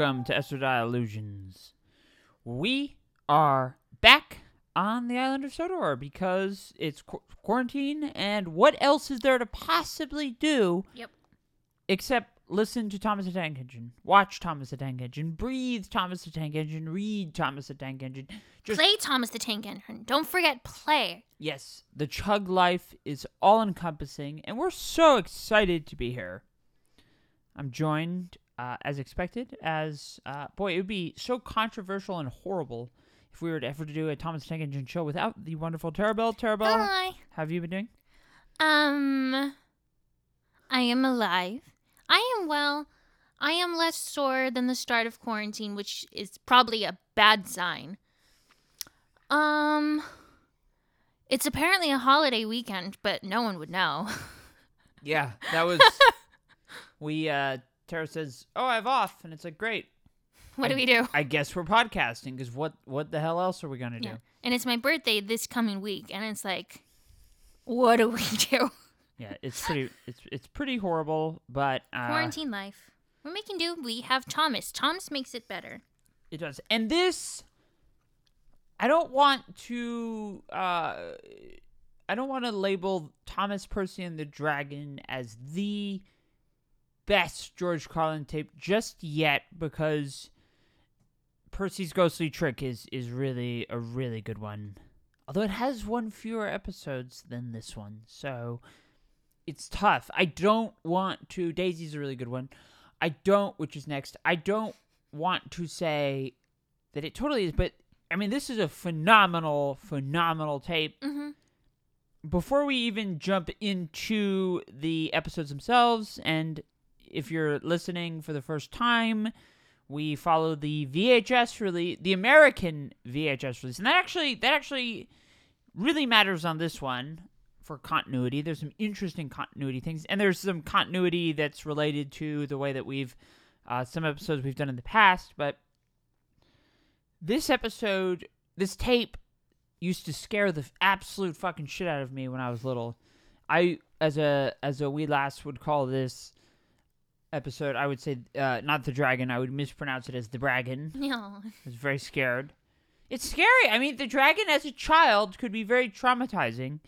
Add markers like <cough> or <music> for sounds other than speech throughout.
welcome to Estradie Illusions. We are back on the island of Sodor because it's qu- quarantine, and what else is there to possibly do Yep. except listen to Thomas the Tank Engine, watch Thomas the Tank Engine, breathe Thomas the Tank Engine, read Thomas the Tank Engine. Just Play Thomas the Tank Engine. Don't forget play. yes, the chug life is all encompassing, and we're so excited to be here. I'm joined, uh, as expected, as uh, boy, it would be so controversial and horrible if we were to ever to do a Thomas Tank Engine show without the wonderful Tarabelle. Tarabelle, Hi. how have you been doing? Um, I am alive. I am well. I am less sore than the start of quarantine, which is probably a bad sign. Um, it's apparently a holiday weekend, but no one would know. <laughs> Yeah, that was. <laughs> we uh, Tara says, "Oh, I have off," and it's like, "Great." <laughs> what do we do? I guess we're podcasting because what what the hell else are we gonna do? Yeah. And it's my birthday this coming week, and it's like, what do we do? <laughs> Yeah, it's pretty it's it's pretty horrible, but uh, Quarantine life. We're making do. We have Thomas. Thomas makes it better. it does. And this, I don't want to uh, I don't want to label Thomas Percy and the Dragon as the best George Carlin tape just yet because Percy's Ghostly Trick is is really a really good one. Although it has one fewer episodes than this one, so it's tough. I don't want to Daisy's a really good one. I don't which is next. I don't want to say that it totally is, but I mean this is a phenomenal, phenomenal tape Mm-hmm. before we even jump into the episodes themselves, and if you're listening for the first time, we follow the VHS release, the American VHS release, and that actually that actually really matters on this one for continuity. There's some interesting continuity things, and there's some continuity that's related to the way that we've uh, some episodes we've done in the past, but this episode, this tape used to scare the absolute fucking shit out of me when I was little. I as a as a wee lass would call this episode. I would say uh, not the dragon. I would mispronounce it as the dragon. <laughs> Yeah. I was very scared. It's scary. I mean, the dragon as a child could be very traumatizing,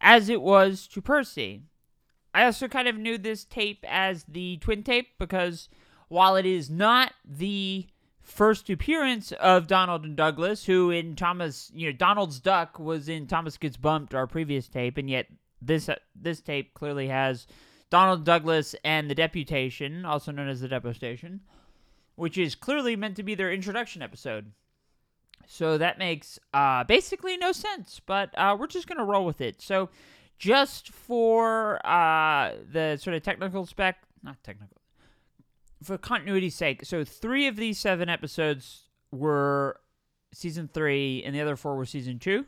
as it was to Percy. I also kind of knew this tape as the twin tape because while it is not the first appearance of Donald and Douglas, who in Thomas, you know, Donald's Duck was in Thomas Gets Bumped, our previous tape, and yet this uh, this tape clearly has Donald Douglas and the Deputation, also known as the Depostation, which is clearly meant to be their introduction episode. So that makes uh, basically no sense, but uh, we're just going to roll with it. So, just for uh, the sort of technical spec, not technical, for continuity's sake, so three of these seven episodes were season three, and the other four were season two.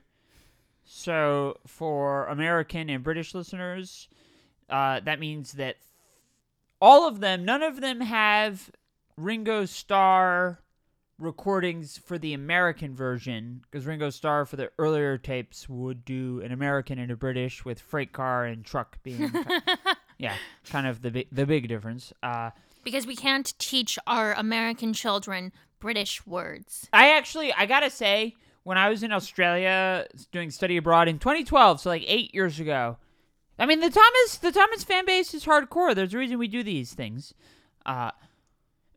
So, for American and British listeners, uh, that means that all of them, none of them have Ringo Starr recordings for the American version because Ringo Starr for the earlier tapes would do an American and a British with freight car and truck being <laughs> yeah kind of the big the big difference. Uh, because we can't teach our American children British words. I actually I gotta say when I was in Australia doing study abroad in 2012, so like eight years ago. I mean the Thomas the Thomas fan base is hardcore. There's a reason we do these things. Uh,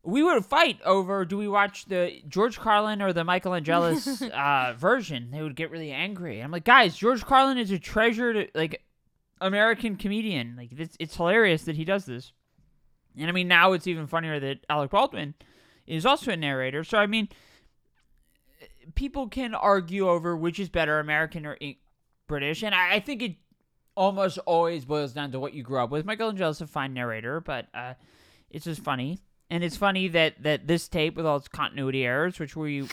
we would fight over do we watch the George Carlin or the Michael Angelis <laughs> uh, version. They would get really angry. I'm like, guys, George Carlin is a treasured like American comedian. Like it's it's hilarious that he does this. And I mean now it's even funnier that Alec Baldwin is also a narrator. So I mean people can argue over which is better, American or British, and I, I think it almost always boils down to what you grew up with. Michael Angelis is a fine narrator, but uh, it's just funny, and it's funny that that this tape with all its continuity errors, which we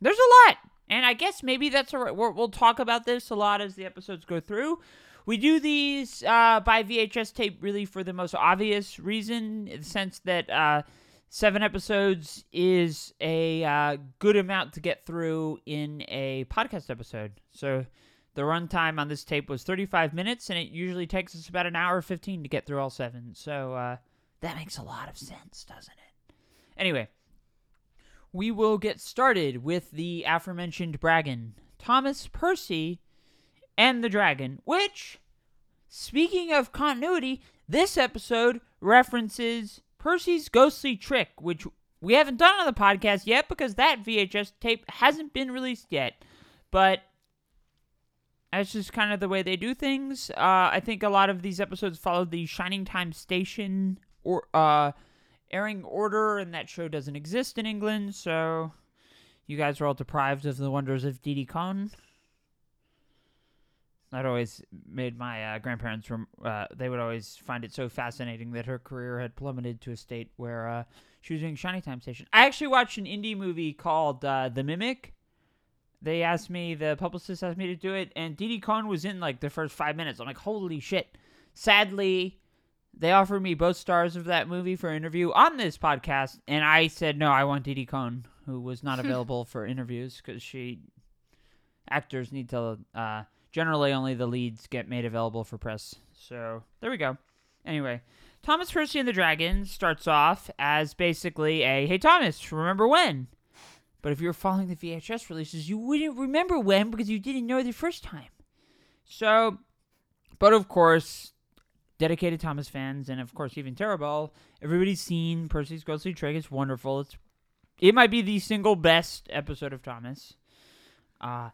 there's a lot, and I guess maybe that's all right. We're, we'll talk about this a lot as the episodes go through. We do these uh, by VHS tape really for the most obvious reason, in the sense that uh, seven episodes is a uh, good amount to get through in a podcast episode. So the runtime on this tape was 35 minutes, and it usually takes us about an hour 15 to get through all seven. So uh, that makes a lot of sense, doesn't it? Anyway, we will get started with the aforementioned Dragon, Thomas Percy, and the Dragon, which, speaking of continuity, this episode references Percy's ghostly trick, which we haven't done on the podcast yet because that VHS tape hasn't been released yet. But that's just kind of the way they do things. Uh, I think a lot of these episodes follow the Shining Time Station or uh, airing order, and that show doesn't exist in England, so you guys are all deprived of the wonders of Didi Conn. That always made my uh, grandparents. Rem- uh, they would always find it so fascinating that her career had plummeted to a state where uh, she was doing Shiny Time Station. I actually watched an indie movie called uh, The Mimic. They asked me, the publicist asked me to do it, and Didi Conn was in like the first five minutes. I'm like, holy shit. Sadly, they offered me both stars of that movie for interview on this podcast, and I said no. I want Didi Conn, who was not <laughs> available for interviews because she actors need to uh, generally only the leads get made available for press. So there we go. Anyway, Thomas Percy and the Dragon starts off as basically a hey Thomas, remember when? But if you were following the VHS releases, you wouldn't remember when because you didn't know the first time. So, but of course, dedicated Thomas fans, and of course even Tarabelle, everybody's seen Percy's Ghostly Trick. It's wonderful. It's it might be the single best episode of Thomas. Uh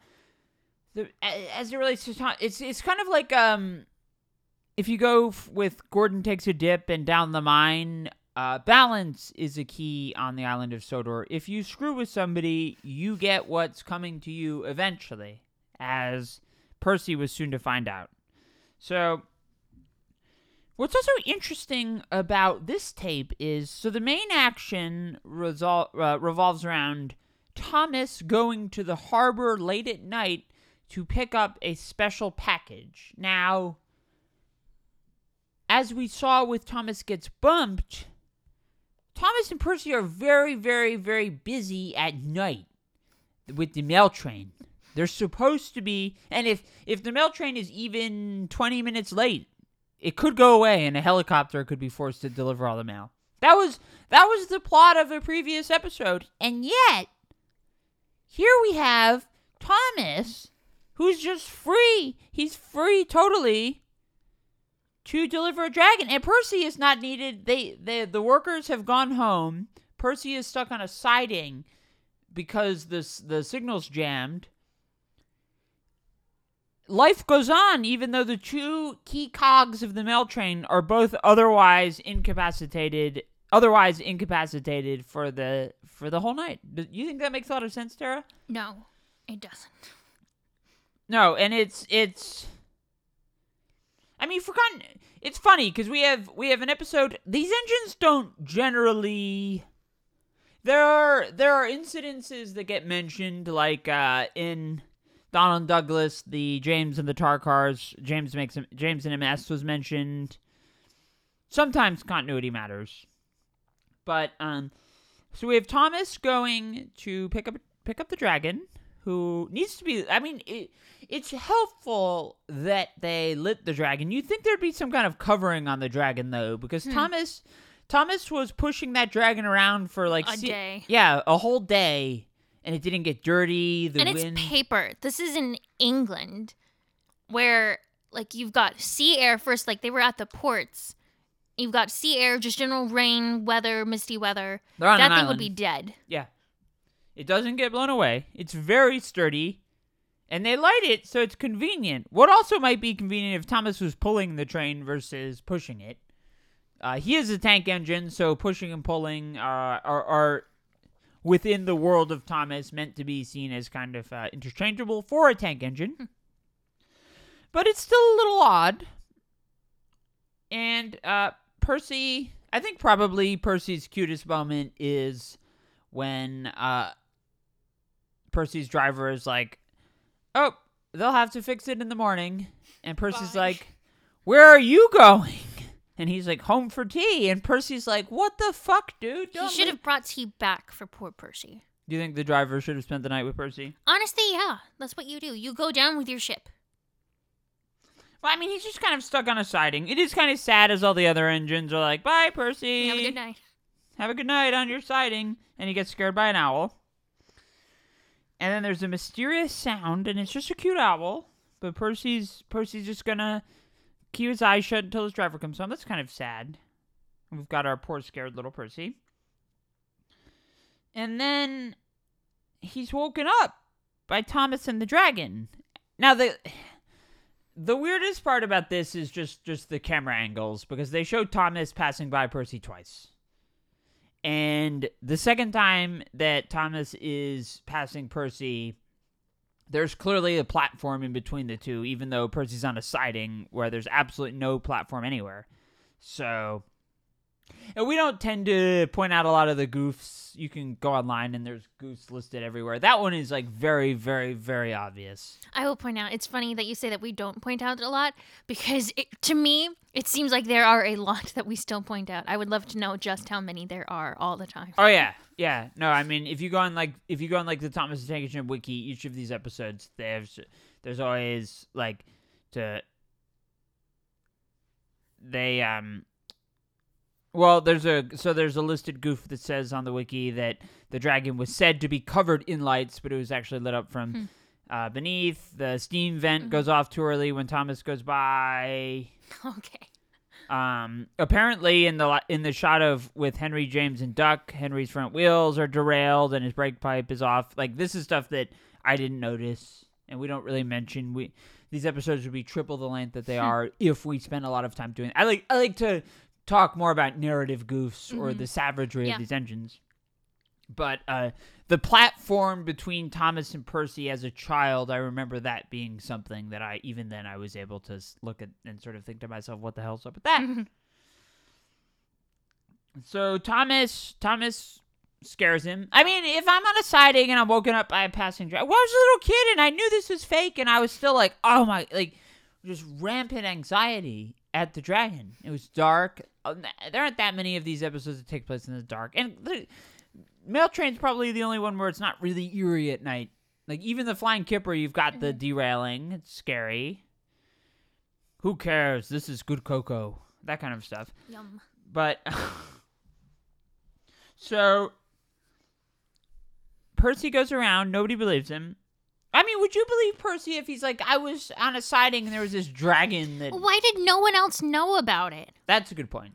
the as it relates to Thomas, it's it's kind of like um if you go f- with Gordon takes a dip and down the mine, uh, balance is a key on the island of Sodor. If you screw with somebody, you get what's coming to you eventually, as Percy was soon to find out. So What's also interesting about this tape is so the main action resol- uh, revolves around Thomas going to the harbor late at night to pick up a special package. Now, as we saw with Thomas Gets Bumped, Thomas and Percy are very, very, very busy at night with the mail train. They're supposed to be, and if if the mail train is even 20 minutes late, it could go away and a helicopter could be forced to deliver all the mail. That was that was the plot of a previous episode. And yet here we have Thomas who's just free. He's free totally to deliver a dragon. And Percy is not needed. They, they the workers have gone home. Percy is stuck on a siding because this the signal's jammed life goes on even though the two key cogs of the mail train are both otherwise incapacitated otherwise incapacitated for the for the whole night do you think that makes a lot of sense tara No, it doesn't. no and it's it's i mean for con it's funny because we have we have an episode these engines don't generally there are there are incidences that get mentioned like uh in Donald Douglas, the James and the Tar Cars, James makes James and MS was mentioned. Sometimes continuity matters, but um, so we have Thomas going to pick up pick up the dragon, who needs to be. I mean, it, it's helpful that they lit the dragon. You'd think there'd be some kind of covering on the dragon though, because Hmm. Thomas Thomas was pushing that dragon around for like A se- day. yeah, a whole day, and it didn't get dirty. The and wind. it's paper. This is in England, where like you've got sea air first. Like they were at the ports. You've got sea air, just general rain, weather, misty weather. They're on that an thing island. would be dead. Yeah. It doesn't get blown away. It's very sturdy. And they light it so it's convenient. What also might be convenient if Thomas was pulling the train versus pushing it. Uh, he is a tank engine, so pushing and pulling uh, are, are within the world of Thomas meant to be seen as kind of uh, interchangeable for a tank engine. but it's still a little odd. And uh, Percy, I think probably Percy's cutest moment is when uh, Percy's driver is like, "Oh, they'll have to fix it in the morning," and Percy's Bye. like, "Where are you going?" And he's like, "Home for tea." And Percy's like, "What the fuck, dude? He Don't should leave-" have brought tea back for poor Percy. Do you think the driver should have spent the night with Percy? Honestly, yeah, that's what you do. You go down with your ship. Well, I mean, he's just kind of stuck on a siding. It is kind of sad as all the other engines are like, "Bye, Percy. Have a good night. Have a good night on your siding. And he gets scared by an owl. And then there's a mysterious sound, and it's just a cute owl. But Percy's Percy's just gonna keep his eyes shut until his driver comes home. That's kind of sad. We've got our poor scared little Percy. And then he's woken up by Thomas and the dragon. Now the the weirdest part about this is just just the camera angles because they show Thomas passing by Percy twice. And the second time that Thomas is passing Percy, there's clearly a platform in between the two, even though Percy's on a siding where there's absolutely no platform anywhere. So and we don't tend to point out a lot of the goofs. You can go online and there's goofs listed everywhere. That one is like very, very, very obvious. I will point out it's funny that you say that we don't point out a lot because it, to me it seems like there are a lot that we still point out. I would love to know just how many there are all the time. Oh yeah, yeah. No, I mean if you go on like if you go on like the Thomas the Tank Engine wiki, each of these episodes there's there's always like to they um well, there's a so there's a listed goof that says on the wiki that the dragon was said to be covered in lights, but it was actually lit up from Hmm. uh, beneath. The steam vent Mhm. goes off too early when Thomas goes by. <laughs> Okay. Um, apparently, in the in the shot of with Henry James and Duck, Henry's front wheels are derailed and his brake pipe is off. Like this is stuff that I didn't notice, and we don't really mention. We these episodes would be triple the length that they are if we spend a lot of time doing. I like I like to talk more about narrative goofs or Mhm. the savagery Yeah. of these engines. But uh, the platform between Thomas and Percy as a child, I remember that being something that I even then I was able to look at and sort of think to myself, "What the hell's up with that?" So Thomas Thomas scares him. I mean, if I'm on a siding and I'm woken up by a passing dragon, well, I was a little kid and I knew this was fake, and I was still like, oh my, like just rampant anxiety at the dragon. It was dark. Uh, There aren't that many of these episodes that take place in the dark, and the Mail Train's probably the only one where it's not really eerie at night. Like even the Flying Kipper, you've got the derailing. It's scary. Who cares? This is good cocoa. That kind of stuff. Yum. But <laughs> so Percy goes around, nobody believes him. I mean, would you believe Percy if he's like, I was on a siding and there was this dragon that Why did no one else know about it? That's a good point.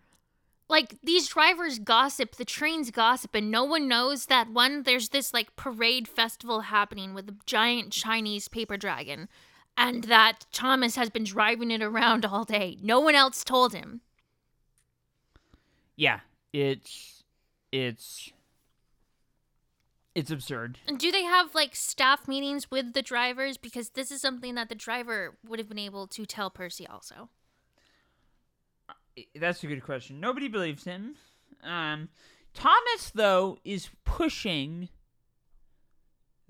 Like these drivers gossip, the trains gossip, and no one knows that one, there's this like parade festival happening with a giant Chinese paper dragon, and that Thomas has been driving it around all day. No one else told him. Yeah, it's it's it's absurd. And do they have like staff meetings with the drivers? Because this is something that the driver would have been able to tell Percy also. That's a good question. Nobody believes him. Um, Thomas though is pushing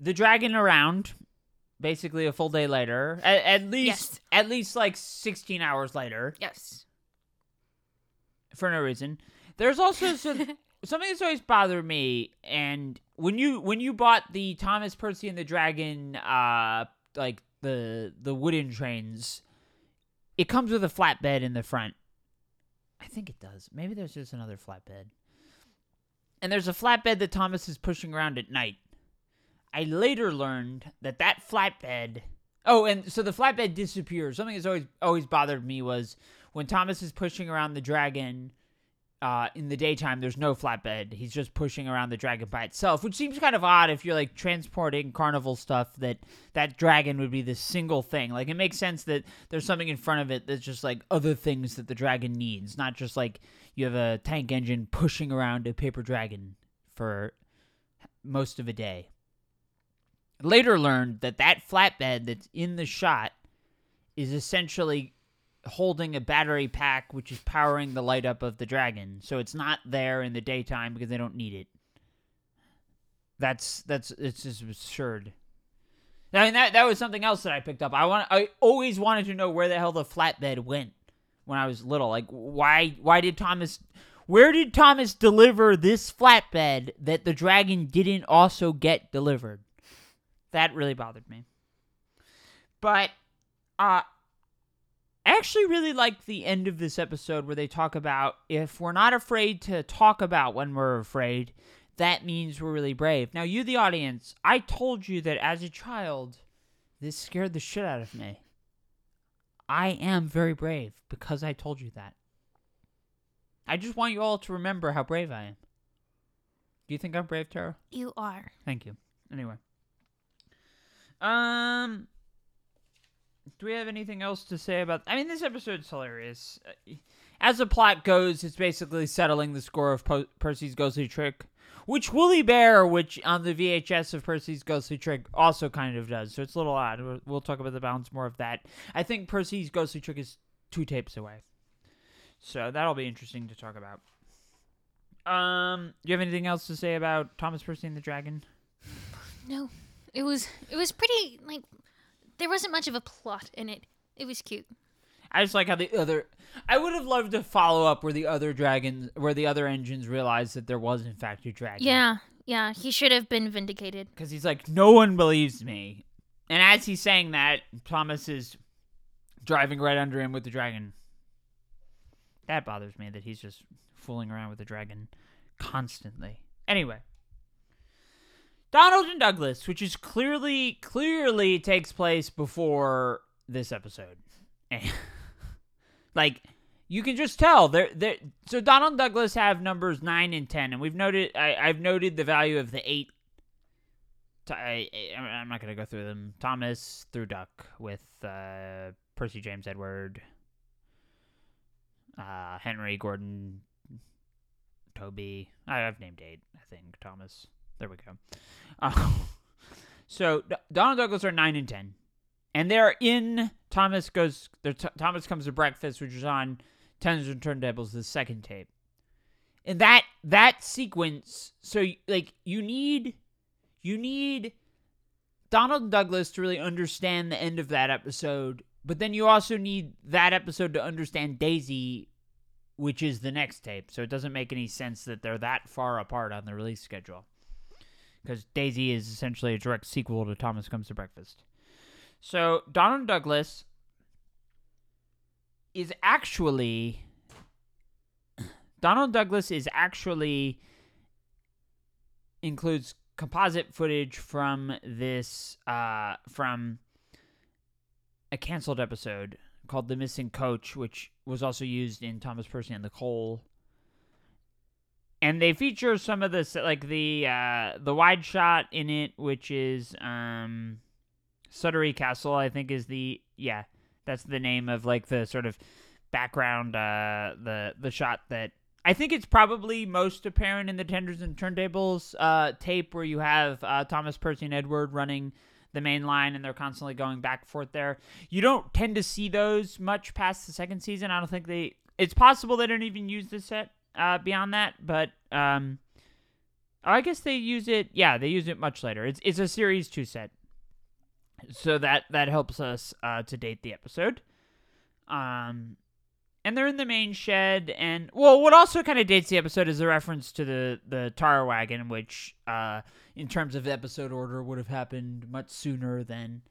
the dragon around, basically a full day later. At, at least, Yes. at least like sixteen hours later, Yes. for no reason. There's also so, <laughs> something that's always bothered me, and when you when you bought the Thomas Percy and the Dragon, uh, like the the wooden trains, it comes with a flatbed in the front. I think it does. Maybe there's just another flatbed. And there's a flatbed that Thomas is pushing around at night. I later learned that that flatbed. Oh, and so the flatbed disappears. Something that's always always bothered me was when Thomas is pushing around the dragon uh, in the daytime, there's no flatbed. He's just pushing around the dragon by itself, which seems kind of odd if you're like transporting carnival stuff. That that dragon would be the single thing. Like it makes sense that there's something in front of it that's just like other things that the dragon needs, not just like you have a tank engine pushing around a paper dragon for most of a day. Later learned that that flatbed that's in the shot is essentially holding a battery pack which is powering the light up of the dragon. So it's not there in the daytime because they don't need it. That's that's it's just absurd. I mean that that was something else that I picked up. I want I always wanted to know where the hell the flatbed went when I was little. Like why why did Thomas where did Thomas deliver this flatbed that the dragon didn't also get delivered? That really bothered me. But uh I actually really like the end of this episode where they talk about if we're not afraid to talk about when we're afraid, that means we're really brave. Now, you, the audience, I told you that as a child, this scared the shit out of me. I am very brave because I told you that. I just want you all to remember how brave I am. Do you think I'm brave, Tara? You are. Thank you. Anyway. Um do we have anything else to say about I mean this episode's hilarious. Uh, As the plot goes, it's basically settling the score of po- Percy's ghostly trick, which Woolly Bear, which on the VHS of Percy's ghostly trick also kind of does. So it's a little odd. We'll talk about the balance more of that. I think Percy's ghostly trick is two tapes away. So that'll be interesting to talk about. Um, do you have anything else to say about Thomas Percy and the Dragon? No, it was it was pretty like there wasn't much of a plot in it. It was cute. I just like how the other. I would have loved to follow up where the other dragons, where the other engines realized that there was in fact a dragon. Yeah, yeah. He should have been vindicated. Because he's like, no one believes me, and as he's saying that, Thomas is driving right under him with the dragon. That bothers me that he's just fooling around with the dragon constantly. Anyway. Donald and Douglas, which is clearly clearly takes place before this episode. <laughs> like you can just tell they're they so Donald and Douglas have numbers 9 and 10 and we've noted I I've noted the value of the 8 I, I'm not going to go through them. Thomas through Duck with uh, Percy James Edward, uh, Henry Gordon, Toby. I, I've named eight, I think. Thomas. There we go. Uh, <laughs> so Donald Douglas are nine and ten, and they're in Thomas goes. T- Thomas comes to breakfast, which is on Tenders and Turntables, the second tape. And that that sequence, so like you need you need Donald Douglas to really understand the end of that episode, but then you also need that episode to understand Daisy, which is the next tape. So it doesn't make any sense that they're that far apart on the release schedule. Because Daisy is essentially a direct sequel to Thomas Comes to Breakfast. So Donald Douglas is actually <clears throat> Donald Douglas is actually includes composite footage from this uh from a canceled episode called The Missing Coach, which was also used in Thomas Percy and the Coal. And they feature some of this like the uh the wide shot in it, which is um Suttery Castle, I think is the yeah, that's the name of like the sort of background uh the the shot that I think it's probably most apparent in the Tenders and Turntables uh, tape where you have uh, Thomas Percy and Edward running the main line and they're constantly going back and forth there. You don't tend to see those much past the second season. I don't think they. It's possible they don't even use this set uh, beyond that, but um, I guess they use it. Yeah, they use it much later. It's it's a series two set, so that that helps us uh, to date the episode. Um, and they're in the main shed and well what also kind of dates the episode is the reference to the the tar wagon which uh in terms of episode order would have happened much sooner than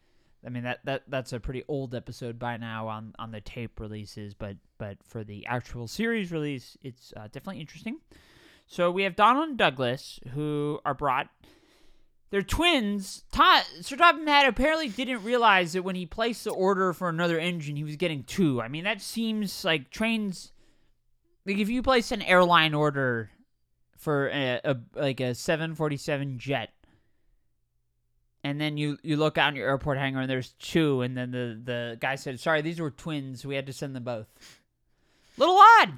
i mean that that that's a pretty old episode by now on on the tape releases but but for the actual series release it's uh, definitely interesting so we have donald and douglas who are brought they're twins. Todd, Sir Topham Hatt apparently didn't realize that when he placed the order for another engine, he was getting two. I mean, that seems like trains. Like if you place an airline order for a, a like a 747 jet, and then you you look out in your airport hangar and there's two, and then the the guy said, "Sorry, these were twins. We had to send them both." Little odd,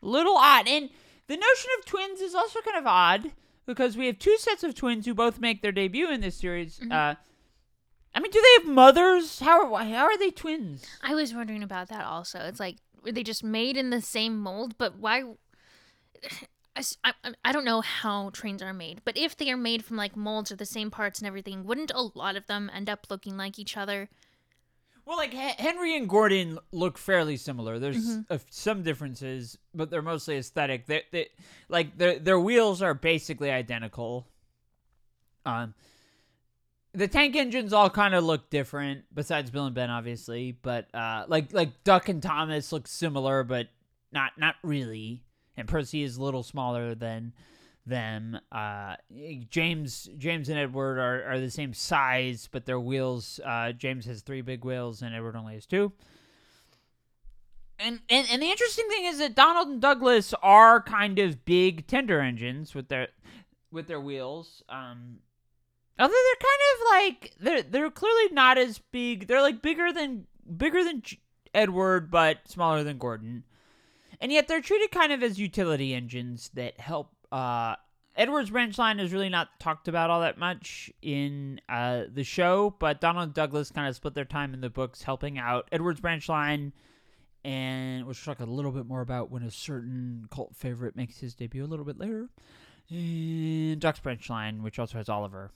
little odd, and the notion of twins is also kind of odd because we have two sets of twins who both make their debut in this series. Mhm. Uh, I mean, do they have mothers? How are how are they twins? I was wondering about that also. It's like were they just made in the same mold? But why? I, I- I don't know how trains are made, but if they are made from like molds or the same parts and everything, wouldn't a lot of them end up looking like each other? Well, like H- Henry and Gordon look fairly similar. There's Mhm. uh, some differences, but they're mostly aesthetic. They, they like their their wheels are basically identical. Um, the tank engines all kind of look different, besides Bill and Ben, obviously. But uh, like like Duck and Thomas look similar, but not not really. And Percy is a little smaller than them. Uh, James James and Edward are, are the same size, but their wheels. Uh, James has three big wheels, and Edward only has two. And, and and the interesting thing is that Donald and Douglas are kind of big tender engines with their with their wheels. Um, although they're kind of like they're they're clearly not as big. They're like bigger than bigger than Edward, but smaller than Gordon. And yet they're treated kind of as utility engines that help. Uh, Edward's branch line is really not talked about all that much in uh, the show, but Donald Douglas kind of split their time in the books helping out. Edward's branch line and we'll talk a little bit more about when a certain cult favorite makes his debut a little bit later. And Duck's Branch Line, which also has Oliver.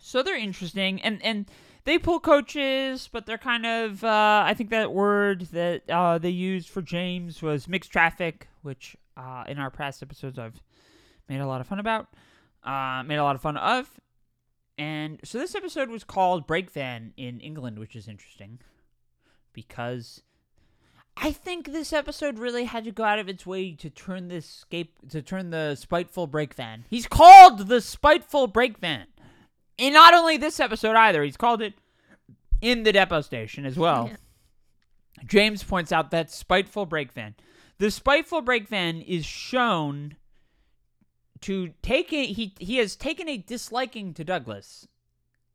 So they're interesting, and and they pull coaches, but they're kind of uh, I think that word that uh, they used for James was mixed traffic, which uh, in our past episodes I've made a lot of fun about, uh, made a lot of fun of, and so this episode was called Brake Van in England, which is interesting because I think this episode really had to go out of its way to turn this scape to turn the spiteful brake van. He's called the spiteful brake van. And not only this episode either, he's called it in the depot station as well. Yeah. James points out that spiteful brake van. The spiteful brake van is shown to take a, he he has taken a disliking to Douglas.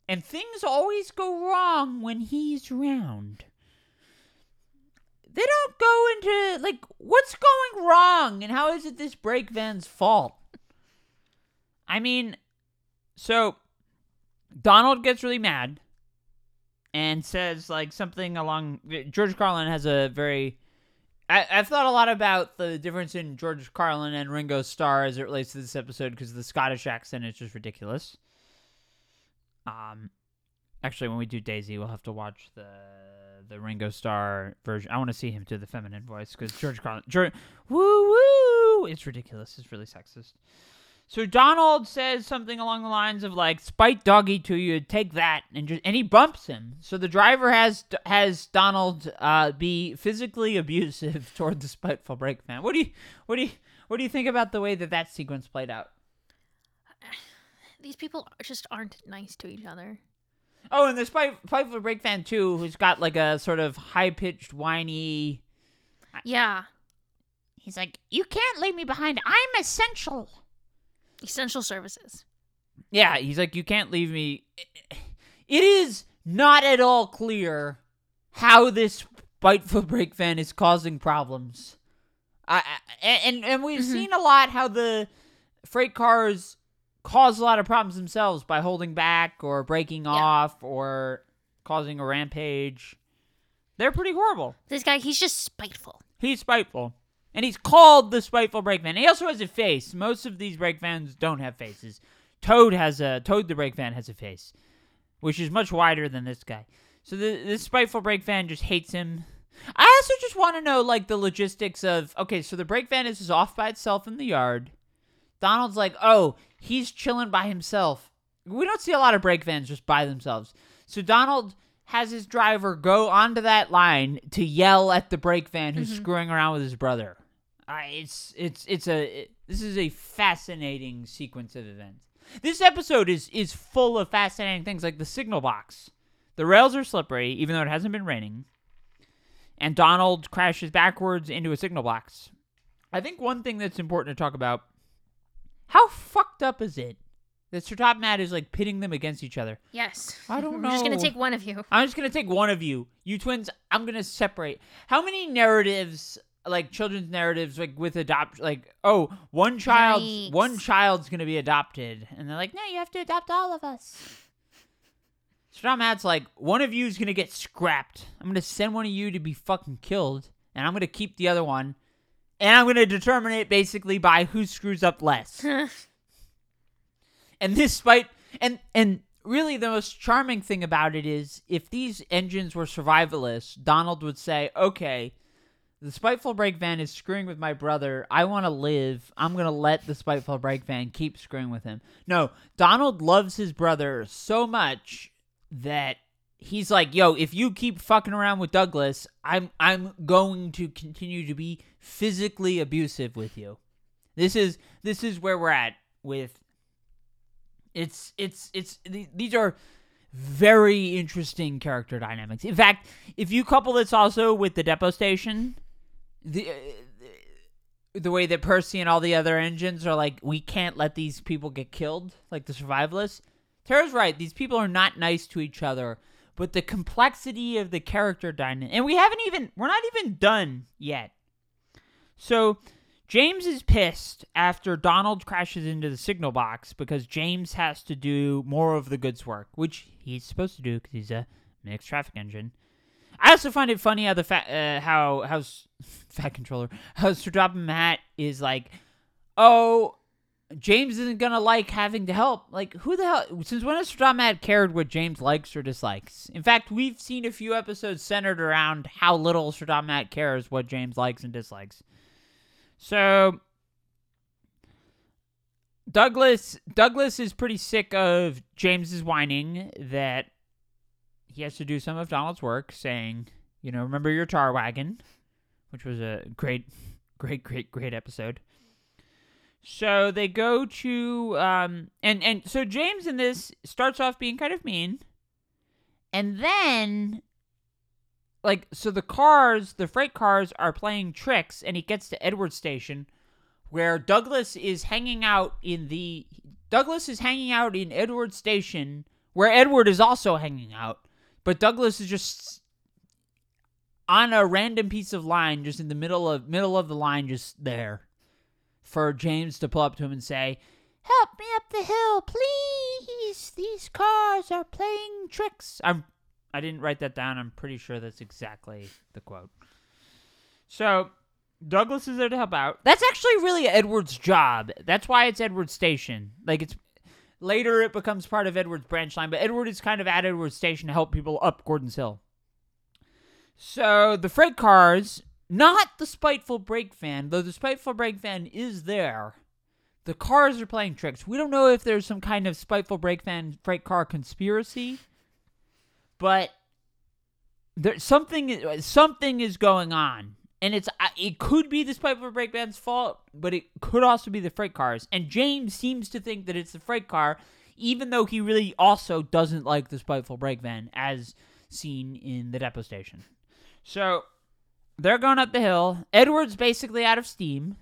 And things always go wrong when he's round. they don't go into like what's going wrong and how is it this brake van's fault i mean so donald gets really mad and says like something along george carlin has a very I, i've thought a lot about the difference in george carlin and ringo starr as it relates to this episode because the scottish accent is just ridiculous um actually when we do daisy we'll have to watch the the Ringo Starr version. I want to see him do the feminine voice because George Carlin, George, woo woo, it's ridiculous. It's really sexist. So Donald says something along the lines of like, "Spite doggy to you, take that," and just and he bumps him. So the driver has has Donald uh, be physically abusive <laughs> toward the spiteful brake man. What do you what do you what do you think about the way that that sequence played out? These people just aren't nice to each other. Oh, and there's Spite- Spiteful Brake Van too, who's got like a sort of high pitched, whiny. Yeah. He's like, "You can't leave me behind. I'm essential." Essential services. Yeah, he's like, "You can't leave me." It is not at all clear how this Spiteful Brake Van is causing problems. I, I and and we've Mhm. seen a lot how the freight cars cause a lot of problems themselves by holding back or breaking off or causing a rampage. They're pretty horrible. This guy, he's just spiteful. He's spiteful. And he's called the spiteful brake van. He also has a face. Most of these brake vans don't have faces. Toad has a Toad the brake van has a face, which is much wider than this guy. So the this spiteful brake van just hates him. I also just want to know like the logistics of okay, so the brake van is just off by itself in the yard. Donald's like, oh, he's chilling by himself. We don't see a lot of brake vans just by themselves. So Donald has his driver go onto that line to yell at the brake van who's Mhm. screwing around with his brother. Uh, it's it's it's a it- this is a fascinating sequence of events. This episode is is full of fascinating things like the signal box. The rails are slippery, even though it hasn't been raining. And Donald crashes backwards into a signal box. I think one thing that's important to talk about how fucked up is it that Sir Topham Hatt is like pitting them against each other? Yes. I don't know. <laughs> I'm just gonna take one of you. I'm just gonna take one of you. You twins, I'm gonna separate. How many narratives, like children's narratives, like with adopt, like oh, one child, Yikes. one child's gonna be adopted, and they're like, no, you have to adopt all of us. Strong Matt's like, one of you is gonna get scrapped. I'm gonna send one of you to be fucking killed, and I'm gonna keep the other one, and I'm gonna determine it basically by who screws up less. <laughs> And this fight and and really the most charming thing about it is if these engines were survivalists, Donald would say, "Okay, The spiteful brake van is screwing with my brother. I want to live. I'm going to let the spiteful brake van keep screwing with him. No, Donald loves his brother so much that he's like, "Yo, if you keep fucking around with Douglas, I'm I'm going to continue to be physically abusive with you." This is this is where we're at with it's it's it's these are very interesting character dynamics. In fact, if you couple this also with the depot station, the uh, the way that Percy and all the other engines are like, we can't let these people get killed, like the survivalists. Tara's right; these people are not nice to each other. But the complexity of the character dynamic, and we haven't even, we're not even done yet. So James is pissed after Donald crashes into the signal box because James has to do more of the goods work, which he's supposed to do because he's a mixed traffic engine. I also find it funny how the fa- uh, how how <laughs> fat controller how Topham Hatt is like, oh, James isn't gonna like having to help. Like, who the hell? Since when has Sir Hatt cared what James likes or dislikes? In fact, we've seen a few episodes centered around how little Sir Hatt cares what James likes and dislikes. So Douglas Douglas is pretty sick of James's whining that he has to do some of Donald's work, saying, you know, remember your tar wagon, which was a great, <laughs> great, great, great episode. So they go to um and and so James in this starts off being kind of mean. And then like so the cars, the freight cars are playing tricks and he gets to Edward station where Douglas is hanging out in the Douglas is hanging out in Edward station where Edward is also hanging out. But Douglas is just on a random piece of line just in the middle of middle of the line just there for James to pull up to him and say, "Help me up the hill, please. These cars are playing tricks." I'm I didn't write that down. I'm pretty sure that's exactly the quote. So, Douglas is there to help out. That's actually really Edward's job. That's why it's Edward's station. Like it's later it becomes part of Edward's branch line, but Edward is kind of at Edward's station to help people up Gordon's Hill. So the freight cars, not the spiteful brake van, though the spiteful brake van is there. The cars are playing tricks. We don't know if there's some kind of spiteful brake van freight car conspiracy, but there something something is going on and it's it could be the spiteful brake van's fault, but it could also be the freight cars. And James seems to think that it's the freight car, even though he really also doesn't like the spiteful brake van, as seen in the depot station. So they're going up the hill. Edward's basically out of steam,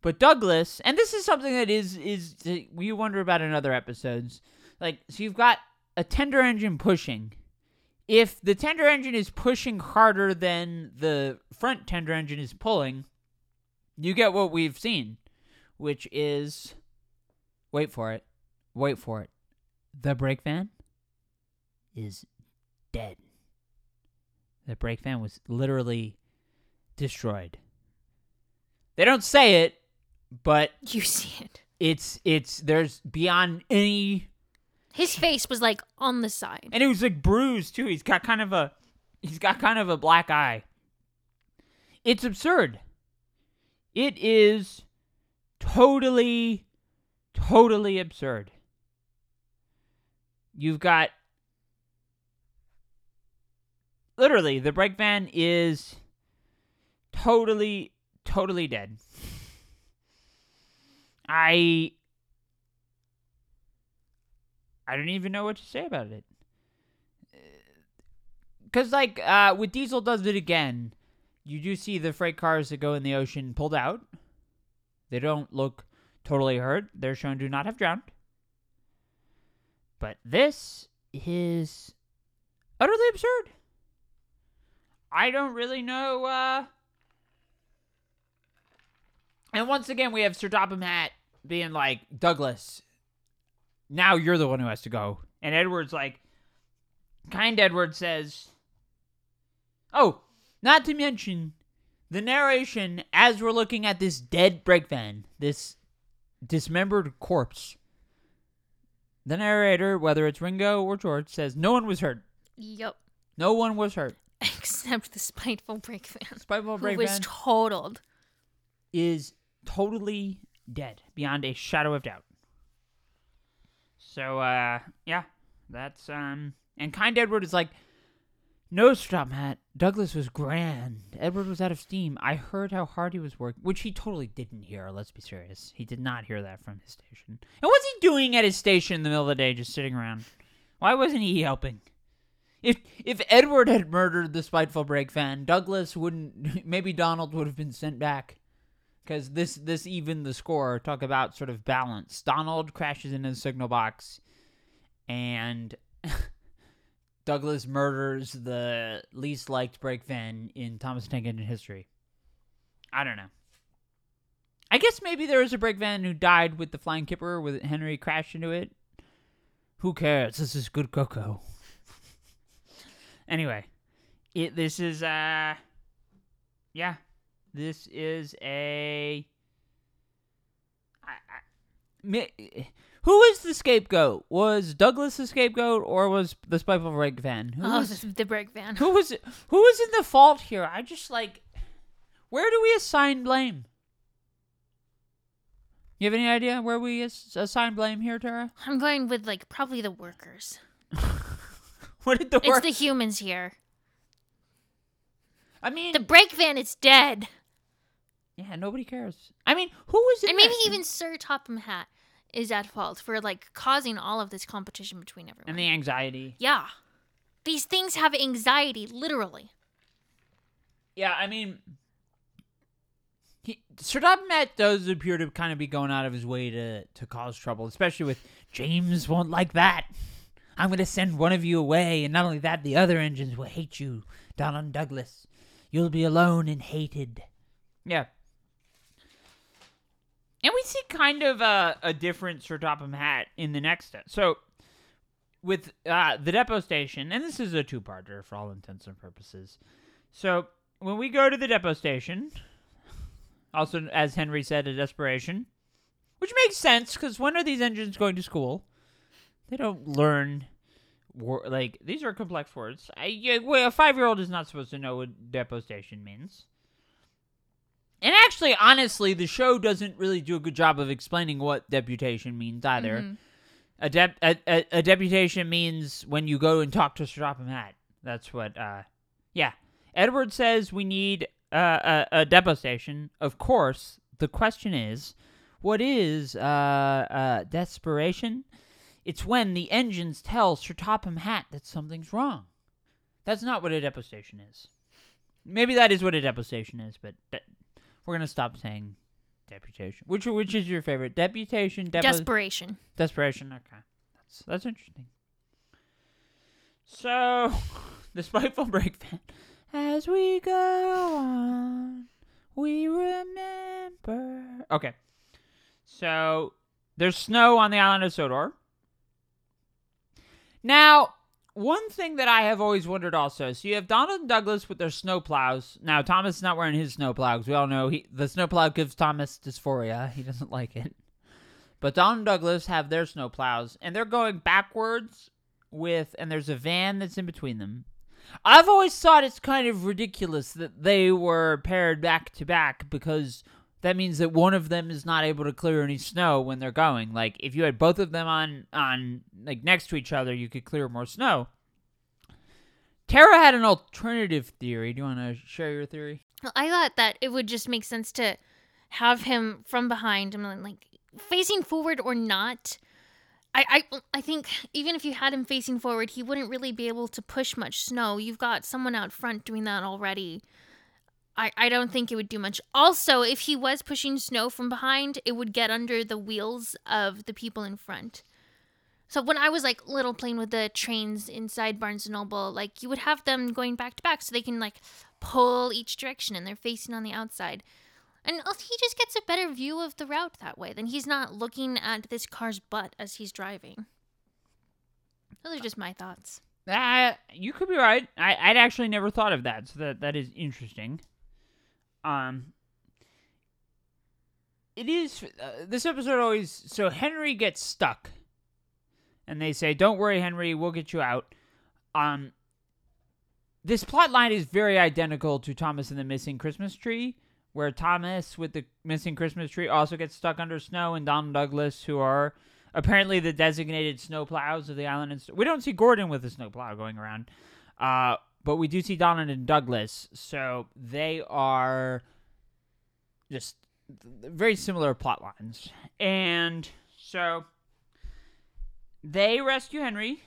but Douglas, and this is something that is is we wonder about in other episodes. Like, so you've got a tender engine pushing if the tender engine is pushing harder than the front tender engine is pulling, you get what we've seen, which is wait for it, wait for it. The brake van is dead. The brake van was literally destroyed. They don't say it, but You see it. it's it's there's beyond any His face was like on the side. and it was like bruised too. He's got kind of a he's got kind of a black eye. It's absurd. It is totally totally absurd. You've got literally the brake van is totally totally dead. I I don't even know what to say about it. Cause like uh, with Diesel does it again, you do see the freight cars that go in the ocean pulled out. They don't look totally hurt. They're shown to not have drowned. But this is utterly absurd. I don't really know. Uh... And once again, we have Sir Topham Hatt being like, Douglas, now you're the one who has to go. And Edward's like, kind Edward says, Oh, not to mention the narration as we're looking at this dead brake van, this dismembered corpse. The narrator, whether it's Ringo or George, says no one was hurt. Yep. No one was hurt. Except the spiteful brake van, Spiteful who Brake was totaled. is totally dead beyond a shadow of doubt. So, uh, yeah, that's, um, and Kind Edward is like, no, Stop Matt. Douglas was grand. Edward was out of steam. I heard how hard he was working, which he totally didn't hear. Let's be serious. He did not hear that from his station. And what's he doing at his station in the middle of the day, just sitting around? Why wasn't he helping? If if Edward had murdered the spiteful brake van, Douglas wouldn't. <laughs> Maybe Donald would have been sent back. Because this this even the score. Talk about sort of balance. Donald crashes into the signal box, and <laughs> Douglas murders the least liked brake van in Thomas Tank Engine history. I don't know. I guess maybe there was a brake van who died with the flying kipper with Henry crashed into it. Who cares? This is good cocoa. <laughs> anyway, it this is uh yeah. This is a I, I, who is the scapegoat? Was Douglas the scapegoat or was the spiteful brake van? Who Oh, was the, the brake van. who was who was in the fault here? I just like where do we assign blame? You have any idea where we assign blame here, Tara? I'm going with like probably the workers. <laughs> What did the It's work? the humans here. I mean, The brake van is dead. Yeah, nobody cares. I mean, who was in And maybe even Sir Topham Hatt is at fault for like causing all of this competition between everyone. and the anxiety. yeah. These things have anxiety, literally. Yeah, I mean, he, Sir Matt does appear to kind of be going out of his way to to cause trouble, especially with James won't like that. I'm going to send one of you away, and not only that, the other engines will hate you, Donald Douglas. You'll be alone and hated. Yeah. And we see kind of a, a different Sir Topham Hatt in the next step. So, with uh, the deputation, and this is a two-parter for all intents and purposes. So, when we go to the deputation, also as Henry said, a desperation, which makes sense because when are these engines going to school? They don't learn. Wor- like these are complex words. I, well, a five-year-old is not supposed to know what deputation means. And actually, honestly, the show doesn't really do a good job of explaining what deputation means either. Mhm. A, dep- a, a, a deputation means when you go and talk to Sir Topham Hatt. That's what, uh, yeah. Edward says we need uh, a, a deputation. Of course, the question is, what is uh, uh, desperation? It's when the engines tell Sir Topham Hatt that something's wrong. That's not what a deputation is. Maybe that is what a deputation is, but de- we're gonna stop saying deputation. Which which is your favorite? Deputation, depo- Desperation. Desperation. Okay, that's that's interesting. So, <laughs> the spiteful brake van. As we go on, we remember. Okay, so there's snow on the island of Sodor. Now, one thing that I have always wondered also, so you have Donald and Douglas with their snow plows. Now, Thomas is not wearing his snow plow because we all know he, the snow plow gives Thomas dysphoria. He doesn't like it. But Don and Douglas have their snow plows, and they're going backwards with, and there's a van that's in between them. I've always thought it's kind of ridiculous that they were paired back to back because that means that one of them is not able to clear any snow when they're going. Like if you had both of them on on like next to each other, you could clear more snow. Tara had an alternative theory. Do you want to share your theory? I thought that it would just make sense to have him from behind him, like facing forward or not. I, I, I think even if you had him facing forward, he wouldn't really be able to push much snow. You've got someone out front doing that already. I, I don't think it would do much. Also, if he was pushing snow from behind, it would get under the wheels of the people in front. So when I was like little playing with the trains inside Barnes and Noble, like you would have them going back to back so they can like pull each direction and they're facing on the outside. And he just gets a better view of the route that way. Then he's not looking at this car's butt as he's driving. Those are just my thoughts. Uh, you could be right. I, I'd actually never thought of that, so that that is interesting. Um, it is uh, this episode always so Henry gets stuck, and they say, "Don't worry, Henry, we'll get you out." Um, this plot line is very identical to Thomas and the Missing Christmas Tree, where Thomas with the missing Christmas tree also gets stuck under snow, and Donald Douglas, who are apparently the designated snow plows of the island. And we don't see Gordon with a snow plow going around, uh, but we do see Donald and Douglas. So they are just very similar plot lines, and so they rescue Henry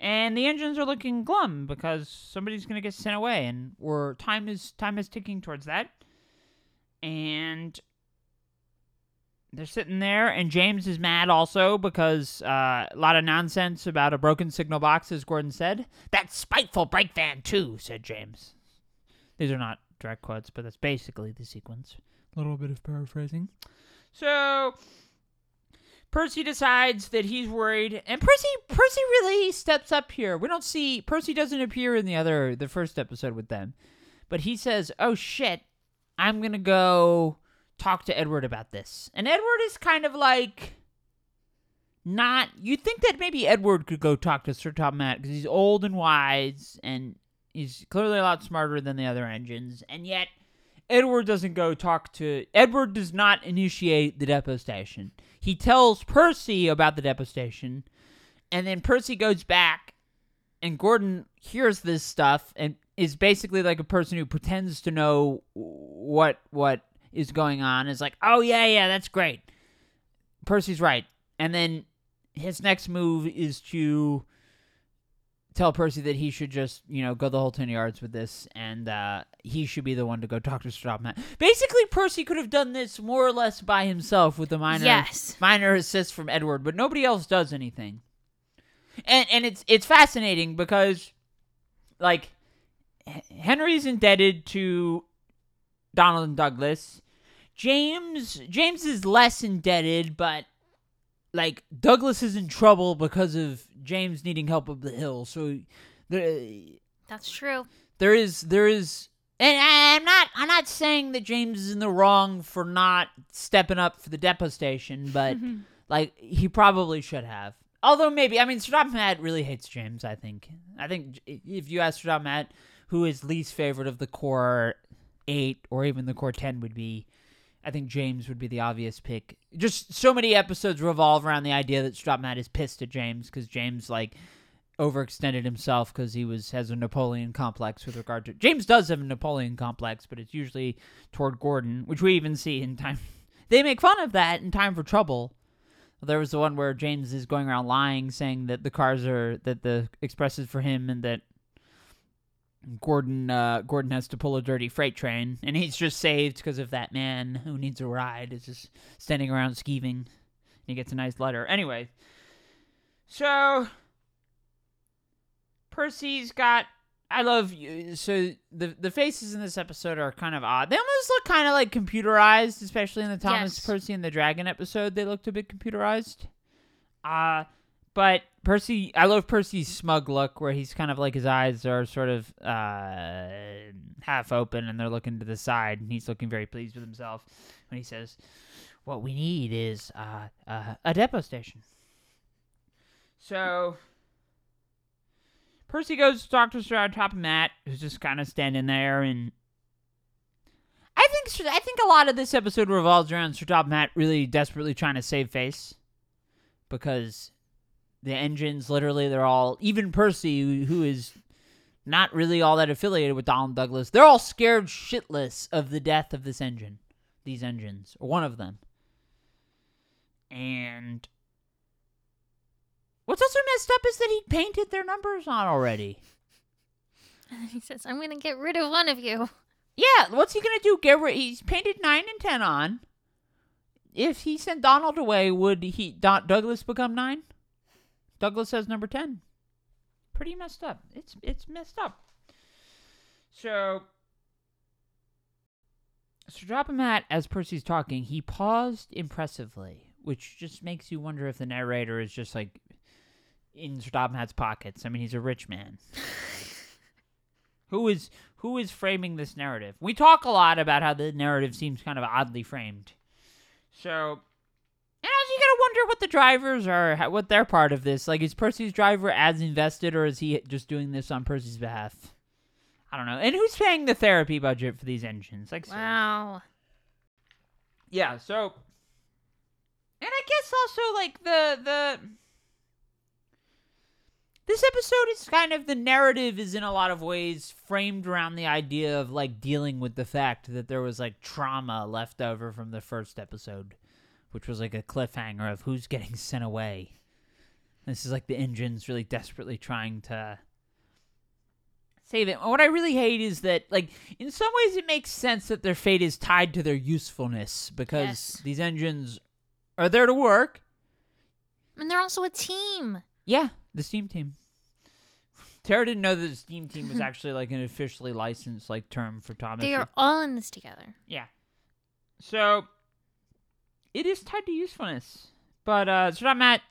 and the engines are looking glum because somebody's gonna get sent away, and we're time is time is ticking towards that. And they're sitting there, and James is mad also because uh, a lot of nonsense about a broken signal box, as Gordon said. That spiteful brake van too," said James. These are not direct quotes, but that's basically the sequence. A little bit of paraphrasing. So Percy decides that he's worried, and Percy Percy really steps up here. We don't see Percy doesn't appear in the other the first episode with them, but he says, "Oh shit, I'm gonna go talk to Edward about this." And Edward is kind of like not. You think that maybe Edward could go talk to Sir Topham Hatt because he's old and wise, and he's clearly a lot smarter than the other engines, and yet Edward doesn't go talk to. Edward does not initiate the deputation. He tells Percy about the deputation, and then Percy goes back, and Gordon hears this stuff and is basically like a person who pretends to know what what is going on. Is like, oh yeah, yeah, that's great. Percy's right, and then his next move is to tell Percy that he should just, you know, go the whole 10 yards with this and uh, he should be the one to go talk to Strapman. Basically, Percy could have done this more or less by himself with the minor Yes. minor assist from Edward, but nobody else does anything. And and it's it's fascinating because like Henry's indebted to Donald and Douglas. James James is less indebted, but like Douglas is in trouble because of James needing help up the hill. So there That's true. there is there is and I'm not I'm not saying that James is in the wrong for not stepping up for the deputation, but <laughs> like he probably should have. Although maybe I mean Sir Matt really hates James. I think I think if you ask Sir Matt who his least favorite of the core eight or even the core ten would be, I think James would be the obvious pick. Just so many episodes revolve around the idea that Stropmat is pissed at James because James like overextended himself because he was has a Napoleon complex with regard to James does have a Napoleon complex, but it's usually toward Gordon, which we even see in time. <laughs> They make fun of that in Time for Trouble. There was the one where James is going around lying, saying that the cars are that the express is for him and that Gordon uh, Gordon has to pull a dirty freight train, and he's just saved because of that man who needs a ride is just standing around skeeving. He gets a nice letter. Anyway, so Percy's got. I love you. So the the faces in this episode are kind of odd. They almost look kind of like computerized, especially in the Thomas Yes. Percy and the Dragon episode. They looked a bit computerized. Uh but Percy, I love Percy's smug look, where he's kind of like his eyes are sort of uh, half open and they're looking to the side, and he's looking very pleased with himself when he says, "What we need is uh, uh, a deputation." So Percy goes to talk to Sir on top of Matt, who's just kind of standing there, and I think I think a lot of this episode revolves around Sir Top Matt really desperately trying to save face because the engines literally they're all even Percy who, is not really all that affiliated with Donald Douglas they're all scared shitless of the death of this engine these engines or one of them. And what's also messed up is that he painted their numbers on already. And he says, I'm going to get rid of one of you. yeah what's he gonna do? Get rid he's painted 9 and 10 on. If he sent Donald away would he Don, Douglas become 9 Douglas has number 10. Pretty messed up. It's it's messed up. So Sir Dropomat, as Percy's talking, he paused impressively, which just makes you wonder if the narrator is just like in Sir Dropomat's pockets. I mean, he's a rich man. who is who is framing this narrative? We talk a lot about how the narrative seems kind of oddly framed. So and also you gotta wonder what the drivers are, how- what their part of this. Like, is Percy's driver as invested, or is he just doing this on Percy's behalf? I don't know. And who's paying the therapy budget for these engines? Like, seriously. Wow. Yeah, so and I guess also like the the this episode is kind of the narrative is in a lot of ways framed around the idea of like dealing with the fact that there was like trauma left over from the first episode, which was like a cliffhanger of who's getting <laughs> sent away. This is like the engines really desperately trying to save it. What I really hate is that, like, in some ways, it makes sense that their fate is tied to their usefulness because Yes. these engines are there to work. And they're also a team. Yeah, the Steam team. Tara didn't know that the Steam team was <laughs> actually like an officially licensed like term for Thomas. They are all in this together. Yeah. So it is tied to usefulness. But uh so Matt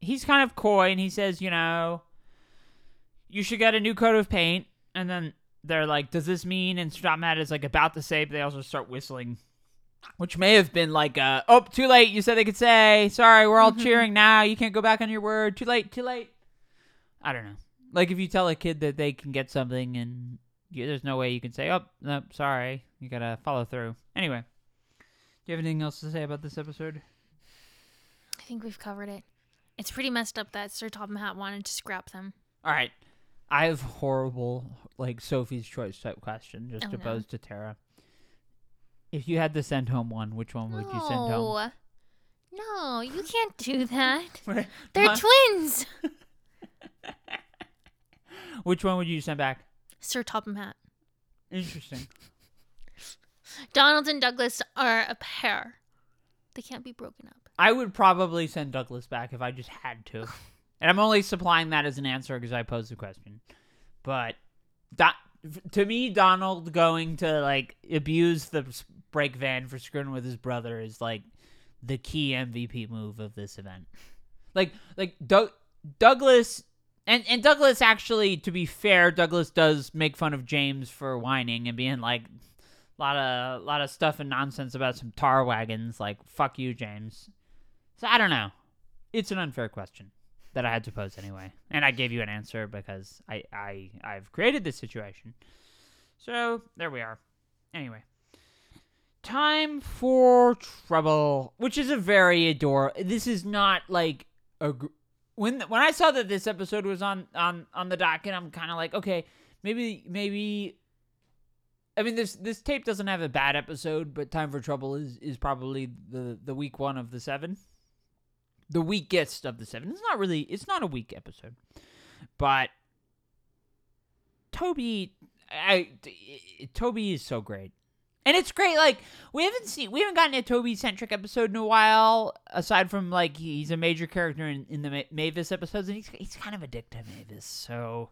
he's kind of coy and he says, you know, you should get a new coat of paint and then they're like, Does this mean and Strat Matt is like about to say, but they also start whistling. Which may have been like uh oh, too late, you said they could say, sorry, we're all Mhm. cheering now, you can't go back on your word, too late, too late. I don't know. Like if you tell a kid that they can get something and you, there's no way you can say, "Oh, no, sorry." You gotta follow through. Anyway, do you have anything else to say about this episode? I think we've covered it. It's pretty messed up that Sir Topham Hatt wanted to scrap them. All right, I have horrible, like Sophie's choice type question, just Oh, to no. pose to Tara. If you had to send home one, which one would you send home? No, you can't do that. <laughs> They're What? twins. <laughs> which one would you send back? Sir Topham Hatt. Interesting. Donald and Douglas are a pair. They can't be broken up. I would probably send Douglas back if I just had to. <laughs> And I'm only supplying that as an answer because I posed the question. But Do- to me, Donald going to like abuse the brake van for screwing with his brother is like the key MVP move of this event. Like, like Doug Douglas. And, and Douglas actually, to be fair, Douglas does make fun of James for whining and being like, a lot of lot of stuff and nonsense about some tar wagons. Like fuck you, James. So I don't know. It's an unfair question that I had to pose anyway, and I gave you an answer because I I I've created this situation. So there we are. Anyway, time for trouble, which is a very adorable. This is not like a when when I saw that this episode was on on on the docket, I'm kind of like, okay, maybe maybe I mean this this tape doesn't have a bad episode, but Time for Trouble is is probably the the week one of the seven. The weakest of the seven. It's not really it's not a weak episode. But Toby I Toby is so great. And it's great like we haven't seen we haven't gotten a Toby centric episode in a while aside from like he's a major character in, in the Ma- Mavis episodes and he's he's kind of a dick to Mavis. So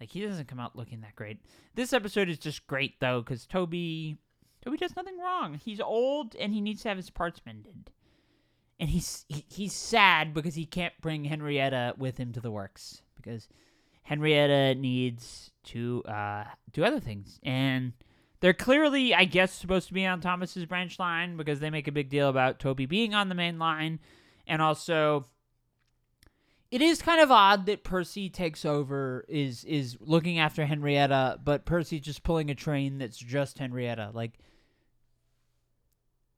like he doesn't come out looking that great. This episode is just great though because Toby Toby does nothing wrong. He's old and he needs to have his parts mended, and he's he, he's sad because he can't bring Henrietta with him to the works because Henrietta needs to uh, do other things, and they're clearly, I guess, supposed to be on Thomas's branch line because they make a big deal about Toby being on the main line, and also it is kind of odd that Percy takes over is is looking after Henrietta, but Percy's just pulling a train that's just Henrietta. Like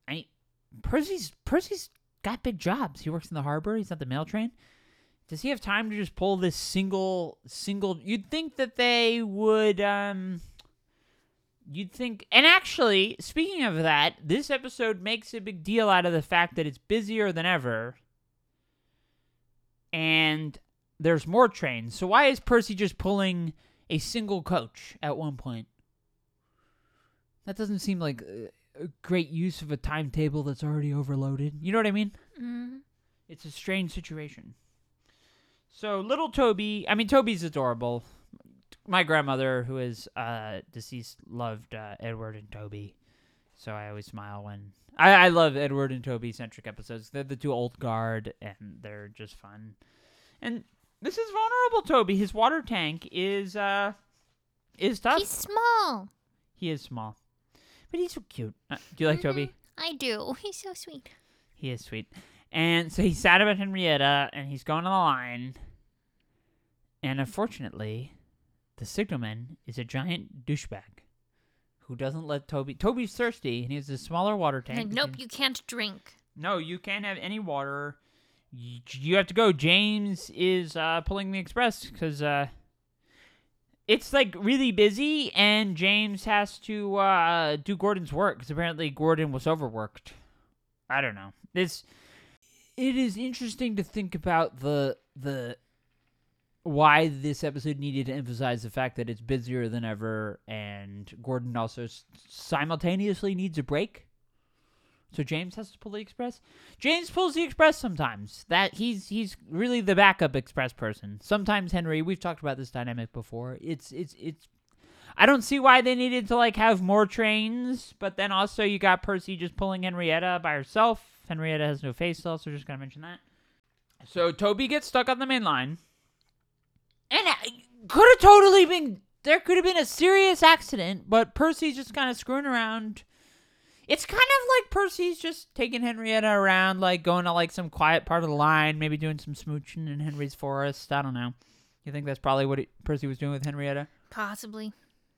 I Percy's Percy's got big jobs. He works in the harbor, he's on the mail train. Does he have time to just pull this single single you'd think that they would um You'd think, and actually, speaking of that, this episode makes a big deal out of the fact that it's busier than ever, and there's more trains. So why is Percy just pulling a single coach at one point? That doesn't seem like a great use of a timetable that's already overloaded. You know what I mean? Mm-hmm. It's a strange situation. So little Toby, I mean Toby's adorable. My grandmother, who is uh, deceased, loved uh, Edward and Toby, so I always smile when I, I love Edward and Toby centric episodes. They're the two old guard, and they're just fun. And this is vulnerable Toby. His water tank is uh is tough. He's small. he is small, but he's so cute. Uh, do you like Toby? I do. <laughs> He's so sweet. He is sweet. And so he's sad about Henrietta, and he's going on the line. And unfortunately, the signalman is a giant douchebag who doesn't let Toby. Toby's thirsty, and he has a smaller water tank. Like, nope, you can't drink. No, you can't have any water. You, you have to go. James is uh, pulling the express because uh, it's like really busy, and James has to uh, do Gordon's work because apparently Gordon was overworked. I don't know. This it is interesting to think about the the why this episode needed to emphasize the fact that it's busier than ever, and Gordon also simultaneously needs a break. So James has to pull the express. James pulls the express sometimes. That he's he's really the backup express person. Sometimes Henry, we've talked about this dynamic before. It's it's it's I don't see why they needed to like have more trains, but then also you got Percy just pulling Henrietta by herself. Henrietta has no face still, so just gonna mention that. So Toby gets stuck on the main line. And could have totally been there could have been a serious accident, but Percy's just kind of screwing around. It's kind of like Percy's just taking Henrietta around, like going to like some quiet part of the line, maybe doing some smooching in Henry's forest. I don't know. You think that's probably what he, Percy was doing with Henrietta? Possibly.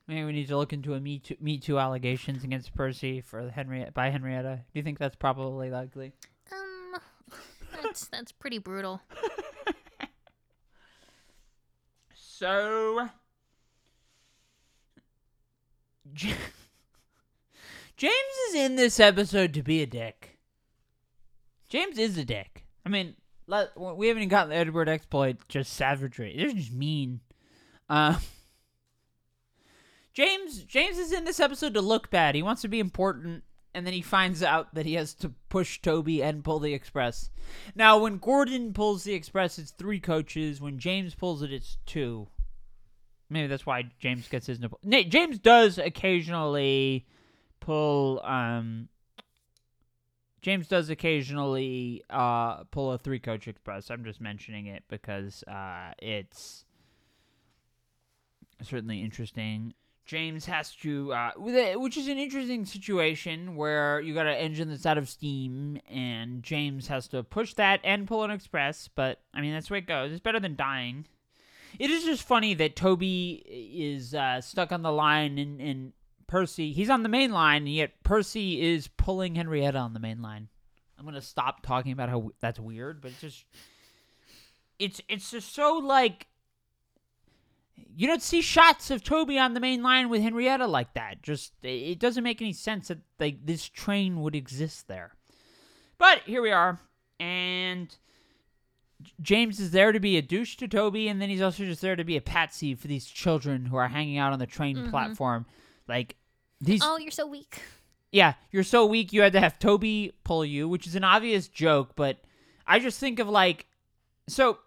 Maybe we need to look into a Me Too, Me Too allegations against Percy for Henrietta by Henrietta. Do you think that's probably likely? Um, that's that's pretty brutal. <laughs> So, James is in this episode to be a dick. James is a dick. I mean, let, we haven't even gotten the Edward exploit, just savagery. They're just mean. Uh, James James is in this episode to look bad. He wants to be important, and then he finds out that he has to push Toby and pull the express. Now, when Gordon pulls the express, it's three coaches. When James pulls it, it's two. Maybe that's why James gets his. nipple- Na- James does occasionally pull. Um, James does occasionally uh, pull a three coach express. I'm just mentioning it because uh, it's certainly interesting. James has to, uh, which is an interesting situation where you got an engine that's out of steam, and James has to push that and pull an express. But I mean, that's the way it goes. It's better than dying. It is just funny that Toby is uh, stuck on the line, and, and Percy he's on the main line, and yet Percy is pulling Henrietta on the main line. I'm gonna stop talking about how that's weird, but it's just it's it's just so like you don't see shots of Toby on the main line with Henrietta like that. Just it doesn't make any sense that like this train would exist there. But here we are, and James is there to be a douche to Toby, and then he's also just there to be a patsy for these children who are hanging out on the train Mhm. platform. Like these, Oh, you're so weak. yeah, you're so weak. You had to have Toby pull you, which is an obvious joke, but I just think of like, so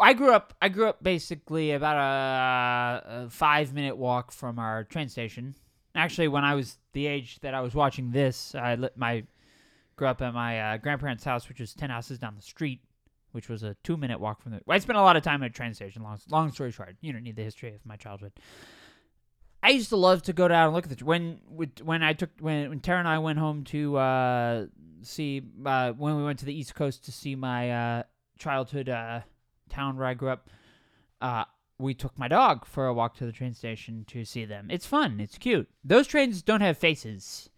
I grew up. I grew up basically about a, a five minute walk from our train station. Actually, when I was the age that I was watching this, I lit my grew up at my uh, grandparents' house, which was ten houses down the street, which was a two minute walk from the. I spent a lot of time at a train station. Long, long story short, you don't need the history of my childhood. I used to love to go down and look at the when when I took when when Tara and I went home to uh, see uh, when we went to the East Coast to see my uh, childhood uh, town where I grew up. Uh, we took my dog for a walk to the train station to see them. It's fun. It's cute. Those trains don't have faces.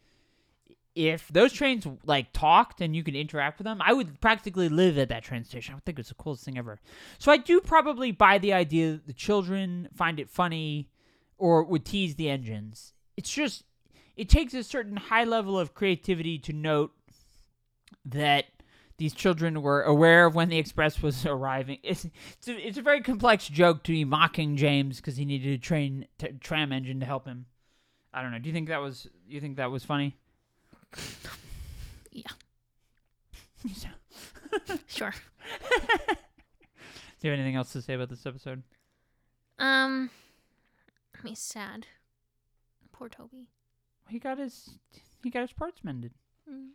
If those trains like talked and you could interact with them, I would practically live at that train station. I would think it's the coolest thing ever. So I do probably buy the idea that the children find it funny or would tease the engines. It's just it takes a certain high level of creativity to note that these children were aware of when the express was arriving. It's it's a, it's a very complex joke to be mocking James because he needed a train t- tram engine to help him. I don't know. Do you think that was you think that was funny? Yeah. <laughs> Sure. Do you have anything else to say about this episode? Um, he's sad. Poor Toby. He got his he got his parts mended. Mm.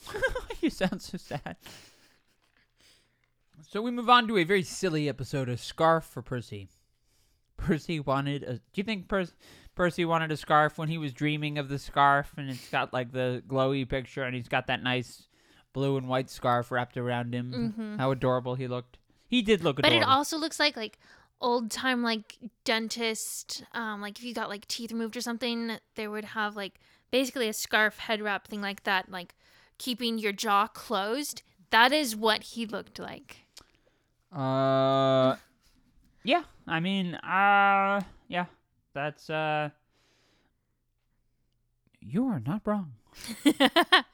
<laughs> you sound so sad. So we move on to a very silly episode of Scarf for Percy. Percy wanted a. Do you think Percy? Percy wanted a scarf when he was dreaming of the scarf, and it's got like the glowy picture, and he's got that nice blue and white scarf wrapped around him. Mhm. How adorable he looked. He did look adorable. But it also looks like like old time like dentist um like if you got like teeth removed or something they would have like basically a scarf head wrap thing like that like keeping your jaw closed that is what he looked like Uh, yeah. I mean, uh, yeah. That's uh. You are not wrong. <laughs>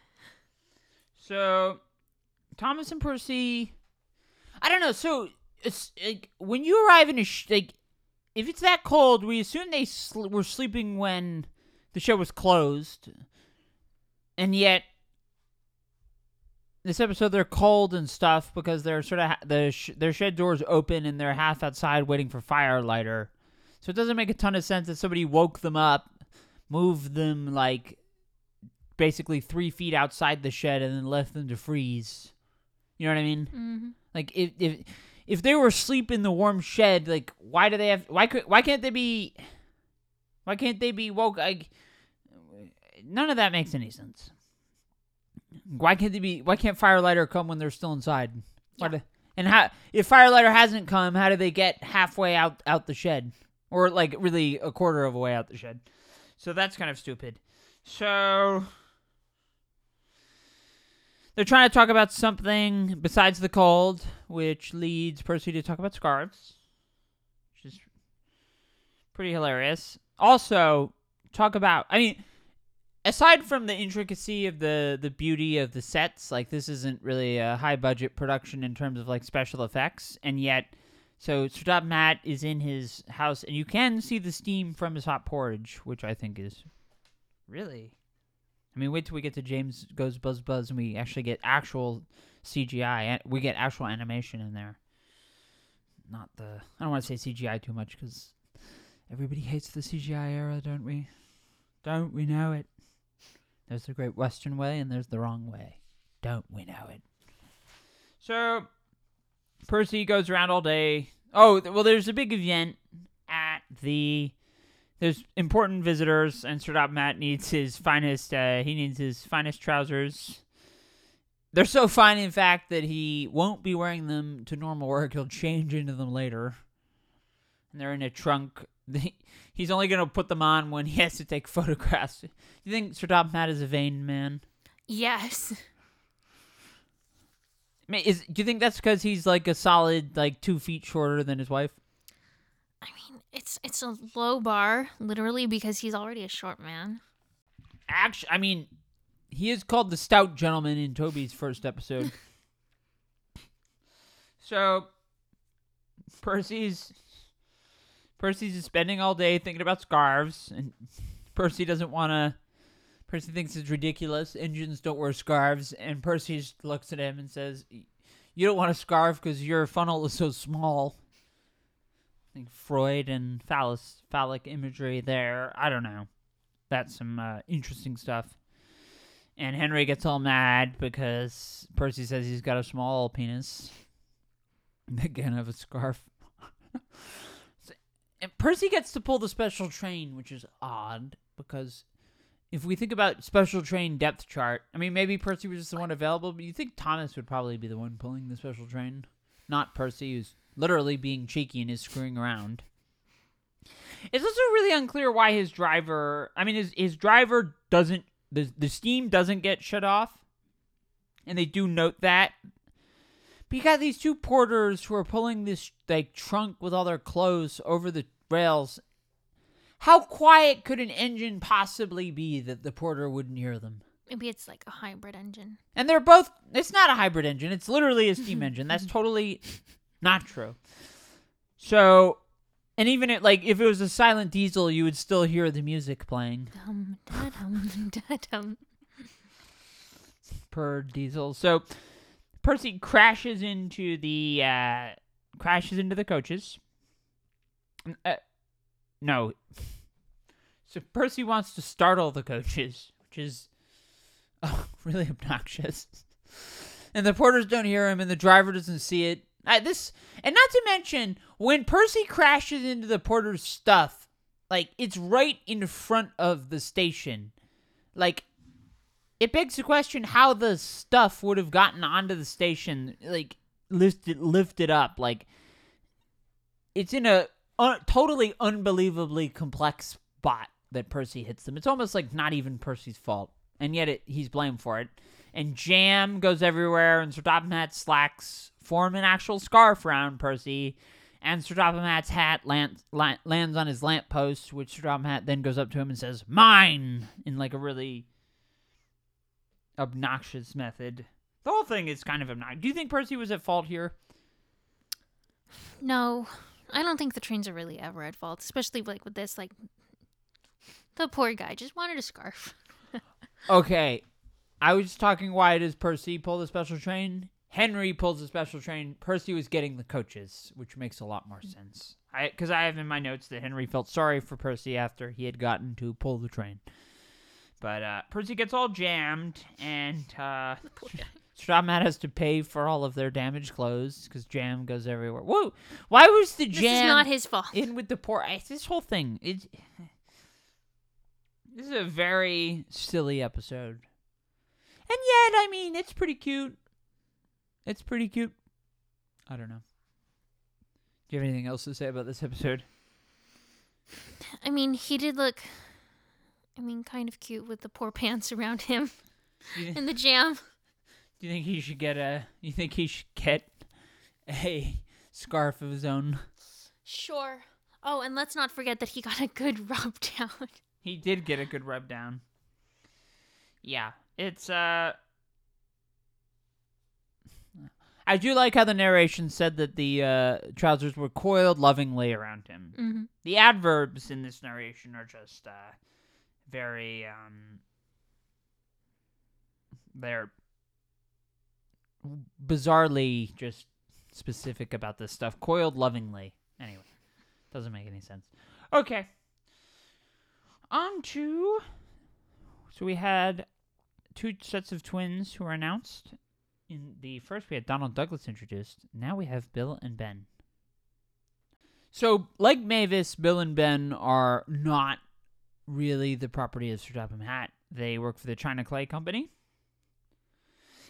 So, Thomas and Percy. I don't know. So, it's like when you arrive in a sh- like, if it's that cold, we assume they sl- were sleeping when the show was closed, and yet this episode they're cold and stuff because they're sort of ha- the sh- their shed doors open and they're half outside waiting for firelighter. So it doesn't make a ton of sense that somebody woke them up, moved them like basically three feet outside the shed and then left them to freeze. You know what I mean? mm-hmm. Like if if if they were asleep in the warm shed, like why do they have why could why can't they be why can't they be woke like none of that makes any sense. Why can't they be why can't firelighter come when they're still inside? Why do, and how if firelighter hasn't come, how do they get halfway out out the shed? Or like really a quarter of a way out the shed. So that's kind of stupid. So they're trying to talk about something besides the cold, which leads Percy to talk about scarves, which is pretty hilarious. Also, talk about I mean, aside from the intricacy of the the beauty of the sets, like this isn't really a high budget production in terms of like special effects, and yet. So Sir Matt is in his house, and you can see the steam from his hot porridge, which I think is really I mean, wait till we get to James Goes Buzz Buzz and we actually get actual CGI. We get actual animation in there. Not the. I don't want to say CGI too much because everybody hates the CGI era, don't we? Don't we know it? There's the great Western way and there's the wrong way. Don't we know it? So, Percy goes around all day. Oh, well, there's a big event at the there's important visitors, and Sir Matt needs his finest. Uh, he needs his finest trousers. They're so fine, in fact, that he won't be wearing them to normal work. He'll change into them later. And they're in a trunk. <laughs> He's only gonna put them on when he has to take photographs. Do you think Sir Matt is a vain man? yes I mean, Is do you think that's because he's like a solid like two feet shorter than his wife? i mean it's it's a low bar literally because he's already a short man Actually, I mean, he is called the Stout Gentleman in Toby's first episode. <laughs> so, Percy's Percy's just spending all day thinking about scarves, and Percy doesn't want to. Percy thinks it's ridiculous. Engines don't wear scarves, and Percy just looks at him and says, "You don't want a scarf because your funnel is so small." I think Freud and phallus, phallic imagery there. I don't know that's some uh, interesting stuff. And Henry gets all mad because Percy says he's got a small penis. They can't have a scarf. <laughs> And Percy gets to pull the special train, which is odd because if we think about special train depth chart, I mean, maybe Percy was just the one available, but you think Thomas would probably be the one pulling the special train, not Percy, who's literally being cheeky and is screwing around. It's also really unclear why his driver. I mean, his his driver doesn't the the steam doesn't get shut off, and they do note that. But you got these two porters who are pulling this like trunk with all their clothes over the rails. How quiet could an engine possibly be that the porter wouldn't hear them? maybe it's like a hybrid engine And they're both. It's not a hybrid engine. It's literally a steam <laughs> engine. That's totally not true. So, and even it like if it was a silent diesel, you would still hear the music playing dum da dum <laughs> da dum per diesel. So, Percy crashes into the uh, crashes into the coaches. Uh, no. So Percy wants to startle the coaches, which is <laughs> oh, really obnoxious. And the porters don't hear him, and the driver doesn't see it. Uh, this, and not to mention, when Percy crashes into the porter's stuff, Like it's right in front of the station. Like it begs the question how the stuff would have gotten onto the station like lifted lifted up like it's in a uh, totally unbelievably complex spot that Percy hits them. It's almost like not even Percy's fault, and yet it, he's blamed for it. And jam goes everywhere, and Sir Topham Hatt's slacks form an actual scarf around Percy. And Sir Topham Hatt's hat lands, lands on his lamppost, which Sir Topham Hatt then goes up to him and says, Mine! in like a really obnoxious method. The whole thing is kind of obnoxious. Do you think Percy was at fault here? No, I don't think the trains are really ever at fault, especially like with this. Like, the poor guy just wanted a scarf. <laughs> okay, I was talking. Why does Percy pull the special train? Henry pulls the special train. Percy was getting the coaches, which makes a lot more sense. I because I have in my notes that Henry felt sorry for Percy after he had gotten to pull the train. But uh, Percy gets all jammed, and uh, <laughs> Matt has to pay for all of their damaged clothes because jam goes everywhere. Whoa! Why was the jam? This is not his fault. In with the poor. This whole thing. It. This is a very silly episode, and yet, I mean, it's pretty cute. It's pretty cute. I don't know. Do you have anything else to say about this episode? I mean, he did look I mean, kind of cute with the poor <laughs> pants around him in the <laughs> jam. Do you think he should get a? You think he should get a scarf of his own? Sure. Oh, and let's not forget that he got a good <laughs> rub down. He did get a good rub down. Yeah, it's uh. I do like how the narration said that the uh, trousers were coiled lovingly around him. Mm-hmm. The adverbs in this narration are just uh, very um they're bizarrely just specific about this stuff. Coiled lovingly. Anyway, doesn't make any sense. Okay. On to. So we had two sets of twins who were announced. In the first, we had Donald Douglas introduced. Now we have Bill and Ben. So, like Mavis, Bill and Ben are not really the property of Sir Topham Hatt. They work for the China Clay Company.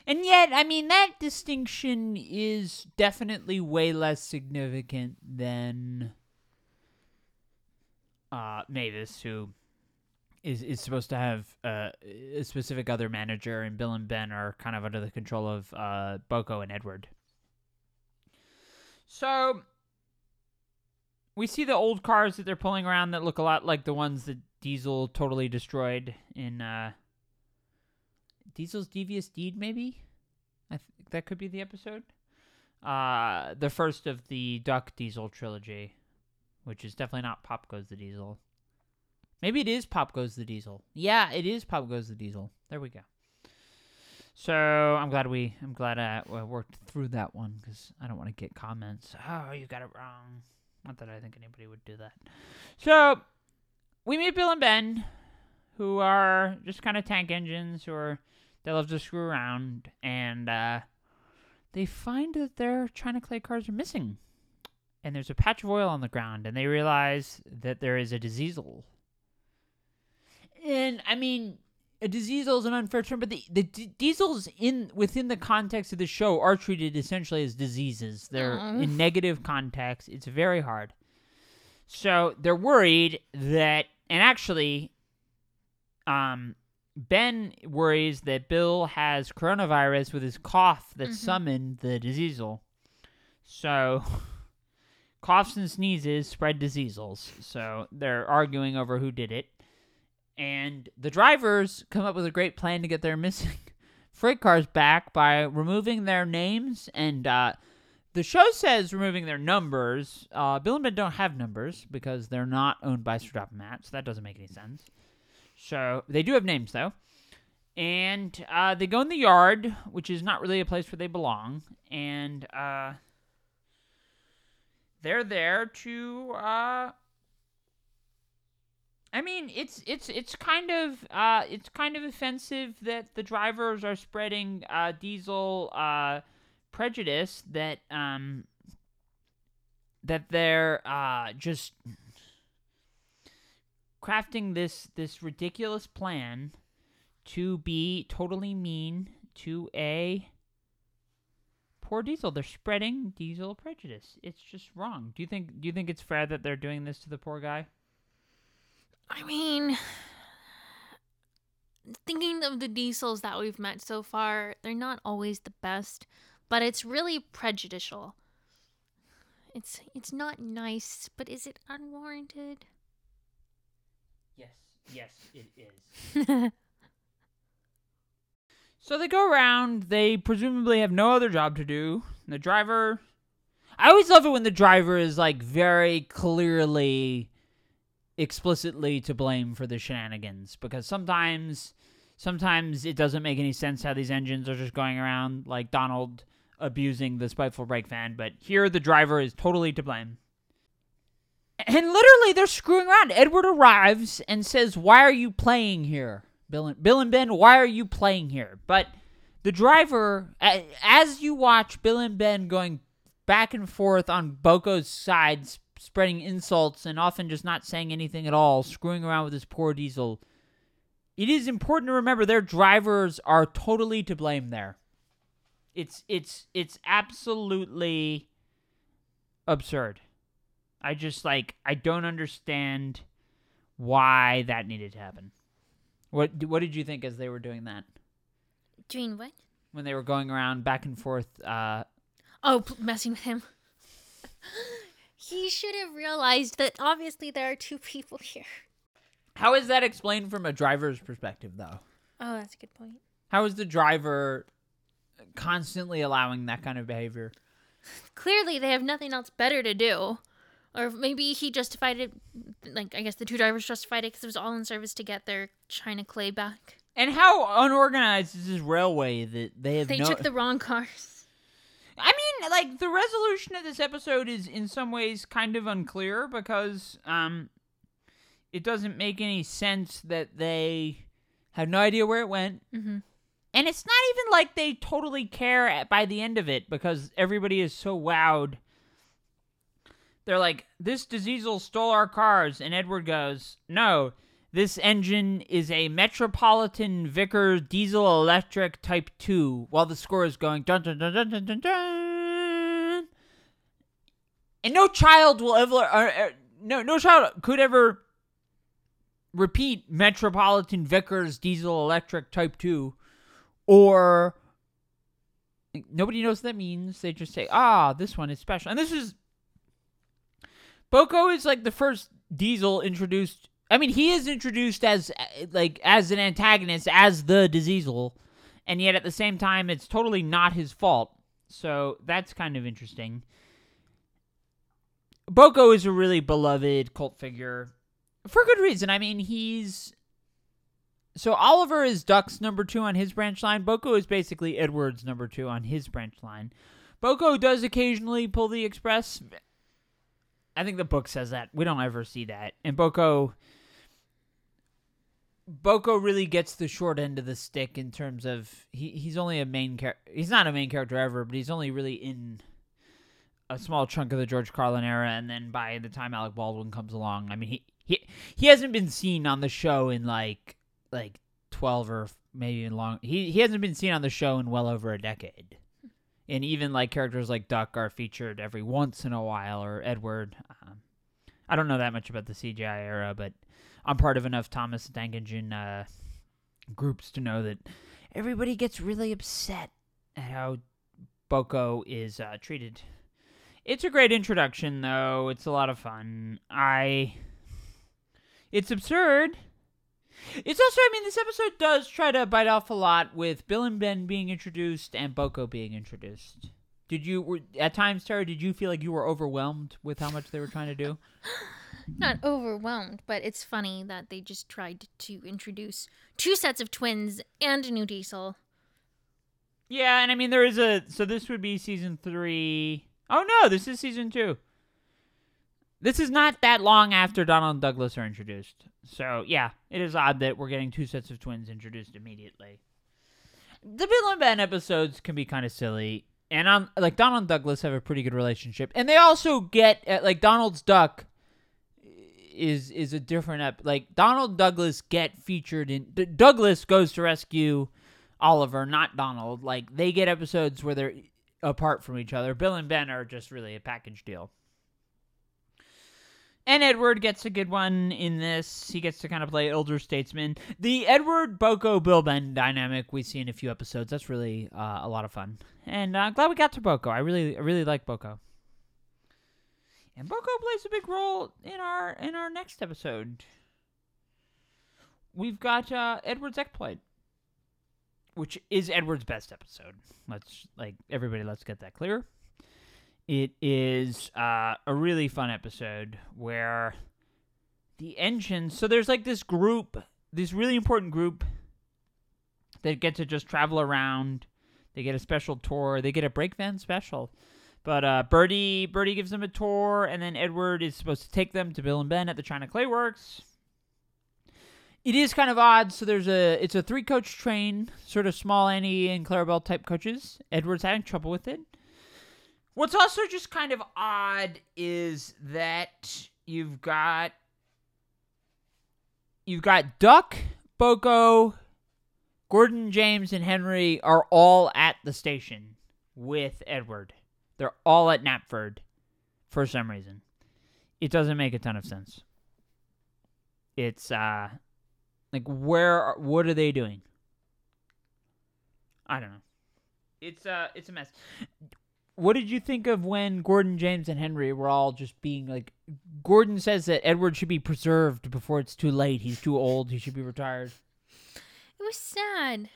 And yet, I mean, that distinction is definitely way less significant than uh, Mavis, who is is supposed to have uh, a specific other manager, and Bill and Ben are kind of under the control of uh, BoCo and Edward. So we see the old cars that they're pulling around that look a lot like the ones that Diesel totally destroyed in uh, Diesel's Devious Deed, maybe? I think that could be the episode. Uh, the first of the Duck Diesel trilogy, which is definitely not Pop Goes the Diesel. Maybe it is Pop Goes the Diesel. Yeah, it is Pop Goes the Diesel. There we go. So I'm glad we I'm glad I worked through that one because I don't want to get comments. Oh, you got it wrong. Not that I think anybody would do that. So we meet Bill and Ben, who are just kind of tank engines, who are they love to screw around, and uh, they find that their China clay cars are missing, and there's a patch of oil on the ground, and they realize that there is a diesel. And I mean, a diesel is an unfair term, but the the d- diesels in within the context of the show are treated essentially as diseases. They're mm. in negative context. It's very hard. So they're worried that, and actually, um, Ben worries that Bill has coronavirus with his cough that mm-hmm. summoned the diseasel. So, <laughs> coughs and sneezes spread diseasels. So they're arguing over who did it. And the drivers come up with a great plan to get their missing <laughs> freight cars back by removing their names and uh, the show says removing their numbers. Uh, Bill and Ben don't have numbers because they're not owned by Sir Hatt, so that doesn't make any sense. So they do have names though, and uh, they go in the yard, which is not really a place where they belong, and uh, they're there to. Uh, I mean, it's it's it's kind of uh, it's kind of offensive that the drivers are spreading uh, diesel prejudice that um that they're uh just crafting this this ridiculous plan to be totally mean to a poor Diesel. They're spreading Diesel prejudice. It's just wrong. Do you think do you think it's fair that they're doing this to the poor guy? I mean, thinking of the diesels that we've met so far, they're not always the best, but it's really prejudicial. It's it's not nice, but is it unwarranted? Yes. Yes, it is. <laughs> So they go around. They presumably have no other job to do. The driver. I always love it when the driver is like very clearly, explicitly to blame for the shenanigans because sometimes, sometimes it doesn't make any sense how these engines are just going around like Donald abusing the spiteful brake van. But here, the driver is totally to blame. And literally, they're screwing around. Edward arrives and says, "Why are you playing here?" Bill and, Bill and Ben, why are you playing here? But the driver, as you watch Bill and Ben going back and forth on BoCo's side, spreading insults and often just not saying anything at all, screwing around with his poor diesel, it is important to remember their drivers are totally to blame there. It's it's it's absolutely absurd. I just like I don't understand why that needed to happen. What what did you think as they were doing that Doing what? when they were going around back and forth? Uh, Oh, messing with him. <laughs> he should have realized that obviously there are two people here. how is that explained from a driver's perspective, though? Oh, that's a good point. How is the driver constantly allowing that kind of behavior? Clearly, they have nothing else better to do. Or maybe he justified it, like, I guess the two drivers justified it because it was all in service to get their China clay back. And how unorganized is this railway that they have They no? took the wrong cars. I mean, like the resolution of this episode is in some ways kind of unclear because um, it doesn't make any sense that they have no idea where it went. Mm-hmm. And it's not even like they totally care at, by the end of it because everybody is so wowed. They're like, this Diesel stole our cars. And Edward goes, no, this engine is a Metropolitan Vickers diesel electric type 2. While the score is going, dun dun dun dun dun dun dun. And no child will ever, uh, uh, no, no child could ever repeat Metropolitan Vickers diesel electric type 2 or nobody knows what that means. They just say, "Ah, this one is special." And this is BoCo is like the first Diesel introduced. I mean, he is introduced as uh, like as an antagonist as the Diesel, and yet at the same time, it's totally not his fault. So that's kind of interesting. BoCo is a really beloved cult figure for good reason. I mean, he's so Oliver is Duck's number two on his branch line. BoCo is basically Edward's number two on his branch line. BoCo does occasionally pull the express. I think the book says that. We don't ever see that. And BoCo BoCo really gets the short end of the stick in terms of he, he's only a main character. He's not a main character ever, but he's only really in a small chunk of the George Carlin era. And then by the time Alec Baldwin comes along, I mean he he he hasn't been seen on the show in like like 12 or maybe even long he he hasn't been seen on the show in well over a decade. And even like characters like duck are featured every once in a while or edward um, i don't know that much about the cgi era but i'm part of enough thomas Dankinson uh groups to know that everybody gets really upset at how BoCo is uh, treated. It's a great introduction though. It's a lot of fun. I it's absurd it's also, I mean, this episode does try to bite off a lot with Bill and Ben being introduced and BoCo being introduced. Did you, were, at times, Tara, did you feel like you were overwhelmed with how much they were trying to do? <laughs> Not overwhelmed, but it's funny that they just tried to introduce two sets of twins and a new diesel. Yeah, and I mean, there is a, so this would be season three. Oh no, this is season two. This is not that long after Donald and Douglas are introduced. So, yeah, it is odd that we're getting two sets of twins introduced immediately. The Bill and Ben episodes can be kind of silly. And on like Donald and Douglas have a pretty good relationship. And they also get uh, like Donald's duck is is a different ep- like Donald Douglas get featured in D- Douglas goes to rescue Oliver, not Donald. Like they get episodes where they're apart from each other. Bill and Ben are just really a package deal. And Edward gets a good one in this. He gets to kind of play elder statesman. The Edward BoCo Bill Ben dynamic we see in a few episodes. That's really uh, a lot of fun. And I'm uh, glad we got to BoCo. I really, I really like BoCo. And BoCo plays a big role in our in our next episode. We've got uh, Edward's exploit, which is Edward's best episode. Let's like everybody. Let's get that clear. It is uh, a really fun episode where the engine. So there's like this group, this really important group that get to just travel around. They get a special tour. They get a brake van special. But uh, Birdie, Birdie gives them a tour, and then Edward is supposed to take them to Bill and Ben at the China Clay Works. It is kind of odd. So there's a, it's a three coach train, sort of small Annie and Clarabelle type coaches. Edward's having trouble with it. What's also just kind of odd is that you've got you've got Duck, BoCo, Gordon, James, and Henry are all at the station with Edward. They're all at Knapford for some reason. It doesn't make a ton of sense. It's uh like where what are they doing? I don't know. It's uh it's a mess. What did you think of when Gordon, James, and Henry were all just being like Gordon says that Edward should be preserved before it's too late. He's too old. He should be retired. It was sad.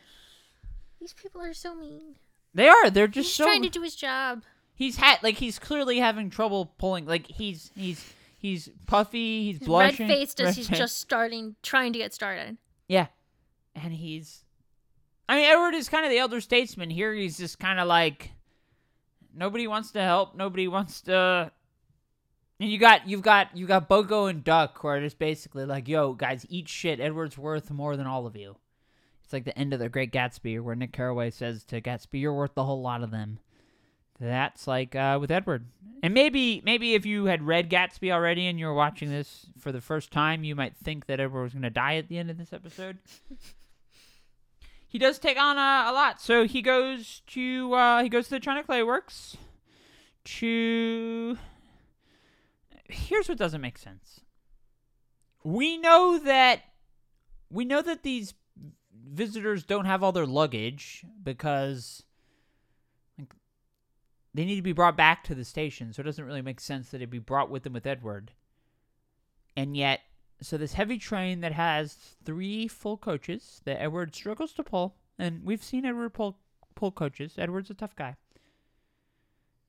These people are so mean. They are. They're just He's so trying to do his job. he's had like he's clearly having trouble pulling like he's he's he's puffy he's blushing Red faced as he's just starting, trying to get started. yeah and he's i mean edward is kind of the elder statesman here he's just kind of like nobody wants to help nobody wants to and you got you've got you got BoCo and Duck who are just basically like, yo, guys, eat shit. Edward's worth more than all of you. It's like the end of the Great Gatsby, where Nick Carraway says to Gatsby, "You're worth the whole lot of them." That's like uh, with Edward. And maybe maybe if you had read Gatsby already and you were watching this for the first time, you might think that Edward was going to die at the end of this episode. He does take on a, a lot. So he goes to uh, he goes to the China Clay Works to. Here's what doesn't make sense. We know that we know that these visitors don't have all their luggage because like they need to be brought back to the station, so it doesn't really make sense that it'd be brought with them with Edward. And yet, so this heavy train that has three full coaches that Edward struggles to pull, and we've seen Edward pull pull coaches. Edward's a tough guy.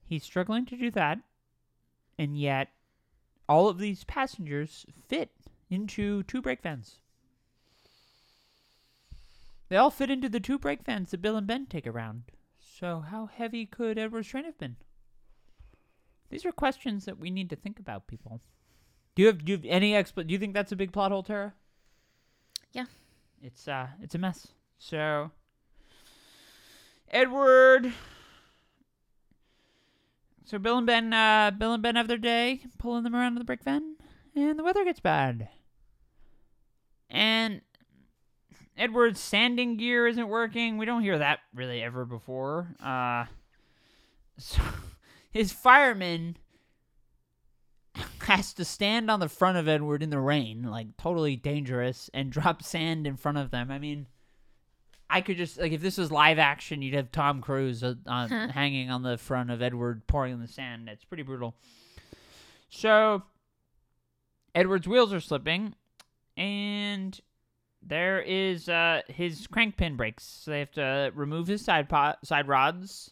He's struggling to do that, and yet all of these passengers fit into two brake vans. They all fit into the two brake vans that Bill and Ben take around. So how heavy could Edward's train have been? These are questions that we need to think about, people. Do you have do you have any expl- Do you think that's a big plot hole, Tara? Yeah. It's uh, it's a mess. So Edward. So Bill and Ben, uh, Bill and Ben have their day pulling them around in the brake van, and the weather gets bad. And Edward's sanding gear isn't working. We don't hear that really ever before. Uh, <laughs> so his fireman <laughs> has to stand on the front of Edward in the rain, like totally dangerous, and <laughs> drop sand in front of them. I mean, I could just like if this was live action, you'd have Tom Cruise uh, <laughs> Huh. hanging on the front of Edward pouring in the sand. It's pretty brutal. So Edward's wheels are slipping, and there is uh, his crank pin breaks. So they have to remove his side pot, side rods,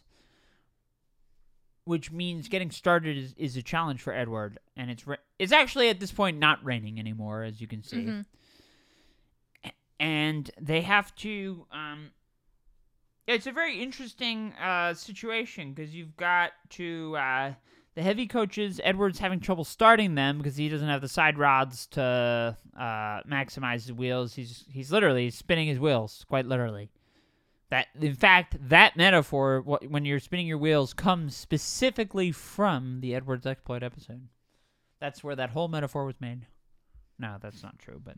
which means getting started is, is a challenge for Edward. And it's ra- it's actually at this point not raining anymore, as you can see Mhm. and they have to um it's a very interesting uh situation because you've got to uh the heavy coaches edward's having trouble starting them because he doesn't have the side rods to uh maximize his wheels he's he's literally spinning his wheels quite literally that in fact that metaphor when you're spinning your wheels comes specifically from the edwards exploit episode that's where that whole metaphor was made No, that's not true. But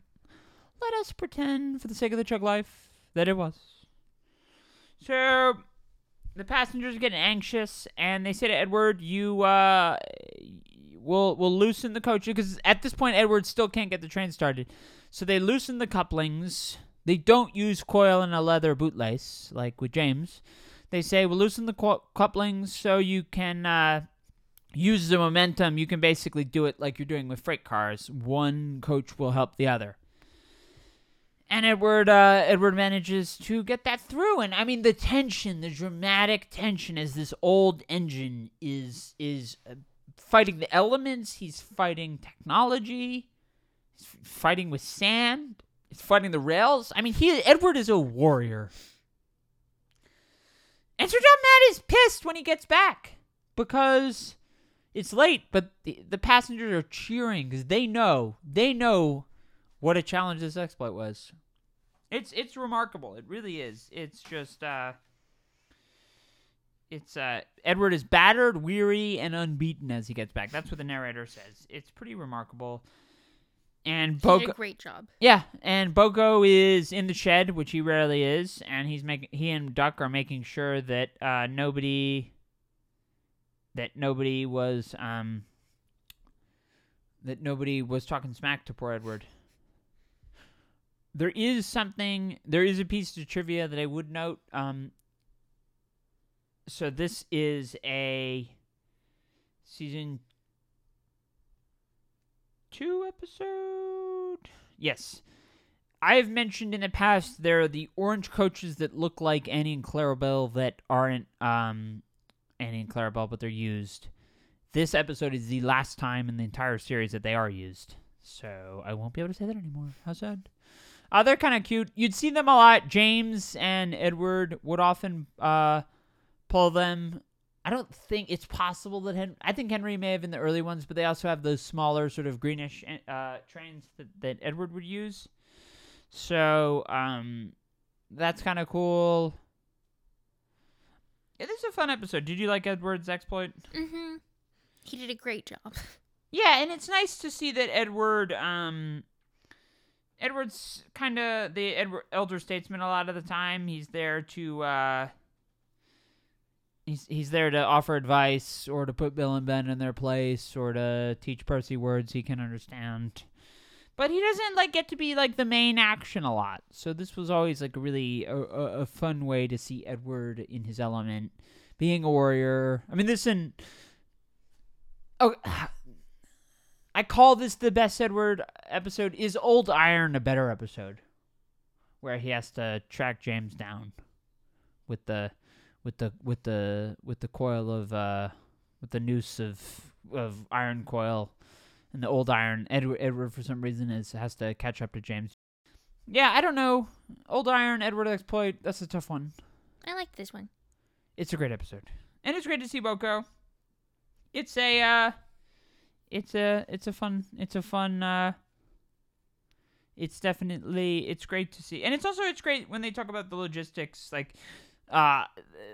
let us pretend, for the sake of the chug life, that it was. So the passengers are getting anxious, and they say to Edward, "You uh, will will loosen the coach because at this point Edward still can't get the train started. So they loosen the couplings. They don't use coil and a leather bootlace like with James. They say we'll loosen the cou- couplings so you can uh, use the momentum. You can basically do it like you're doing with freight cars. One coach will help the other. And Edward uh, Edward manages to get that through, and I mean the tension, the dramatic tension, as this old engine is is uh, fighting the elements. He's fighting technology. He's fighting with sand. He's fighting the rails. I mean, he Edward is a warrior. And Sir Topham Hatt is pissed when he gets back because it's late, but the, the passengers are cheering because they know they know what a challenge this exploit was. It's it's remarkable. It really is. It's just uh it's uh Edward is battered, weary, and unbeaten as he gets back. That's what the narrator says. It's pretty remarkable. And a great job. yeah, and BoCo is in the shed, which he rarely is, and he's making he and Duck are making sure that uh, nobody that nobody was um that nobody was talking smack to poor Edward. There is something there is a piece of trivia that I would note. Um so this is a season two episode. Yes. I've mentioned in the past there are the orange coaches that look like Annie and Clarabelle that aren't um, Annie and Clarabelle, but they're used. This episode is the last time in the entire series that they are used. So I won't be able to say that anymore. How sad. Uh, they're kind of cute. You'd see them a lot. James and Edward would often uh, pull them I don't think it's possible that Hen- I think Henry may have in the early ones, but they also have those smaller sort of greenish uh, trains that, that Edward would use. So um, that's kind of cool. Yeah, this is a fun episode. Did you like Edward's exploit? Mm-hmm. He did a great job. <laughs> Yeah, and it's nice to see that Edward, um, Edward's kind of the Edward, elder statesman a lot of the time. He's there to, uh, he's he's there to offer advice or to put Bill and Ben in their place or to teach Percy words he can understand. But he doesn't like get to be like the main action a lot. So this was always like really a, a, a fun way to see Edward in his element, being a warrior. I mean, this and oh. <sighs> I call this the best Edward episode. Is Old Iron a better episode? Where he has to track James down with the with the with the with the coil of uh with the noose of of iron coil and the old iron Edward Edward for some reason is has to catch up to James. Yeah, I don't know. Old Iron, Edward exploit, that's a tough one. I like this one. It's a great episode. And it's great to see BoCo. It's a uh it's a it's a fun it's a fun uh it's definitely it's great to see. And it's also it's great when they talk about the logistics like uh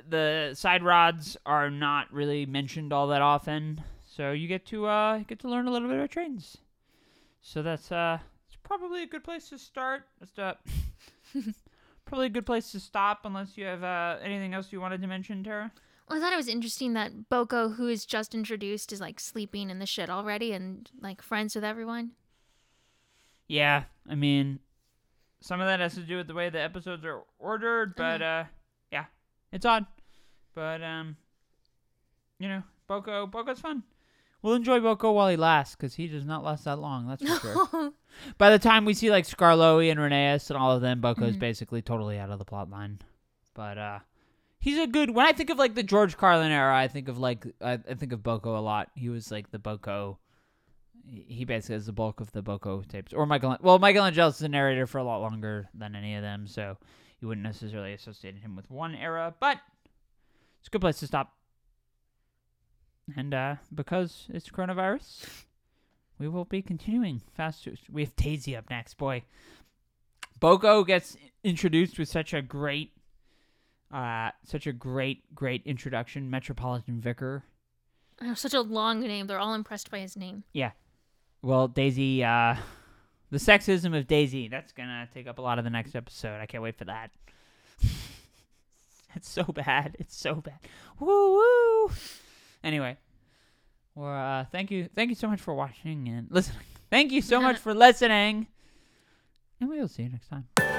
the side rods are not really mentioned all that often. So you get to uh get to learn a little bit about trains. So that's uh it's probably a good place to start. Just uh <laughs> probably a good place to stop unless you have uh anything else you wanted to mention, Tara. Well, I thought it was interesting that BoCo, who is just introduced, is like sleeping in the shed already and like friends with everyone. Yeah, I mean, some of that has to do with the way the episodes are ordered, but uh, yeah, it's odd. But um, you know, BoCo, BoCo's fun. We'll enjoy BoCo while he lasts, because he does not last that long. That's for sure. <laughs> By the time we see like Scarloey and Rheneas and all of them, BoCo's Mhm. basically totally out of the plot line. But uh, he's a good. When I think of like the George Carlin era, I think of like I, I think of BoCo a lot. He was like the BoCo. he- basically has the bulk of the BoCo tapes. Or Michael. Well, is the narrator for a lot longer than any of them, so you wouldn't necessarily associate him with one era. But it's a good place to stop. And uh, because it's coronavirus, we will be continuing fast. We have Daisy up next, boy. BoCo gets introduced with such a great, uh, such a great, great introduction. Metropolitan Vicar. Oh, such a long name. They're all impressed by his name. Yeah. Well, Daisy, uh, The sexism of Daisy. That's gonna take up a lot of the next episode. I can't wait for that. <laughs> it's so bad. It's so bad. Woo woo. Anyway, well, uh, thank you, thank you so much for watching and <laughs> listening. Thank you so much for listening, and we will see you next time.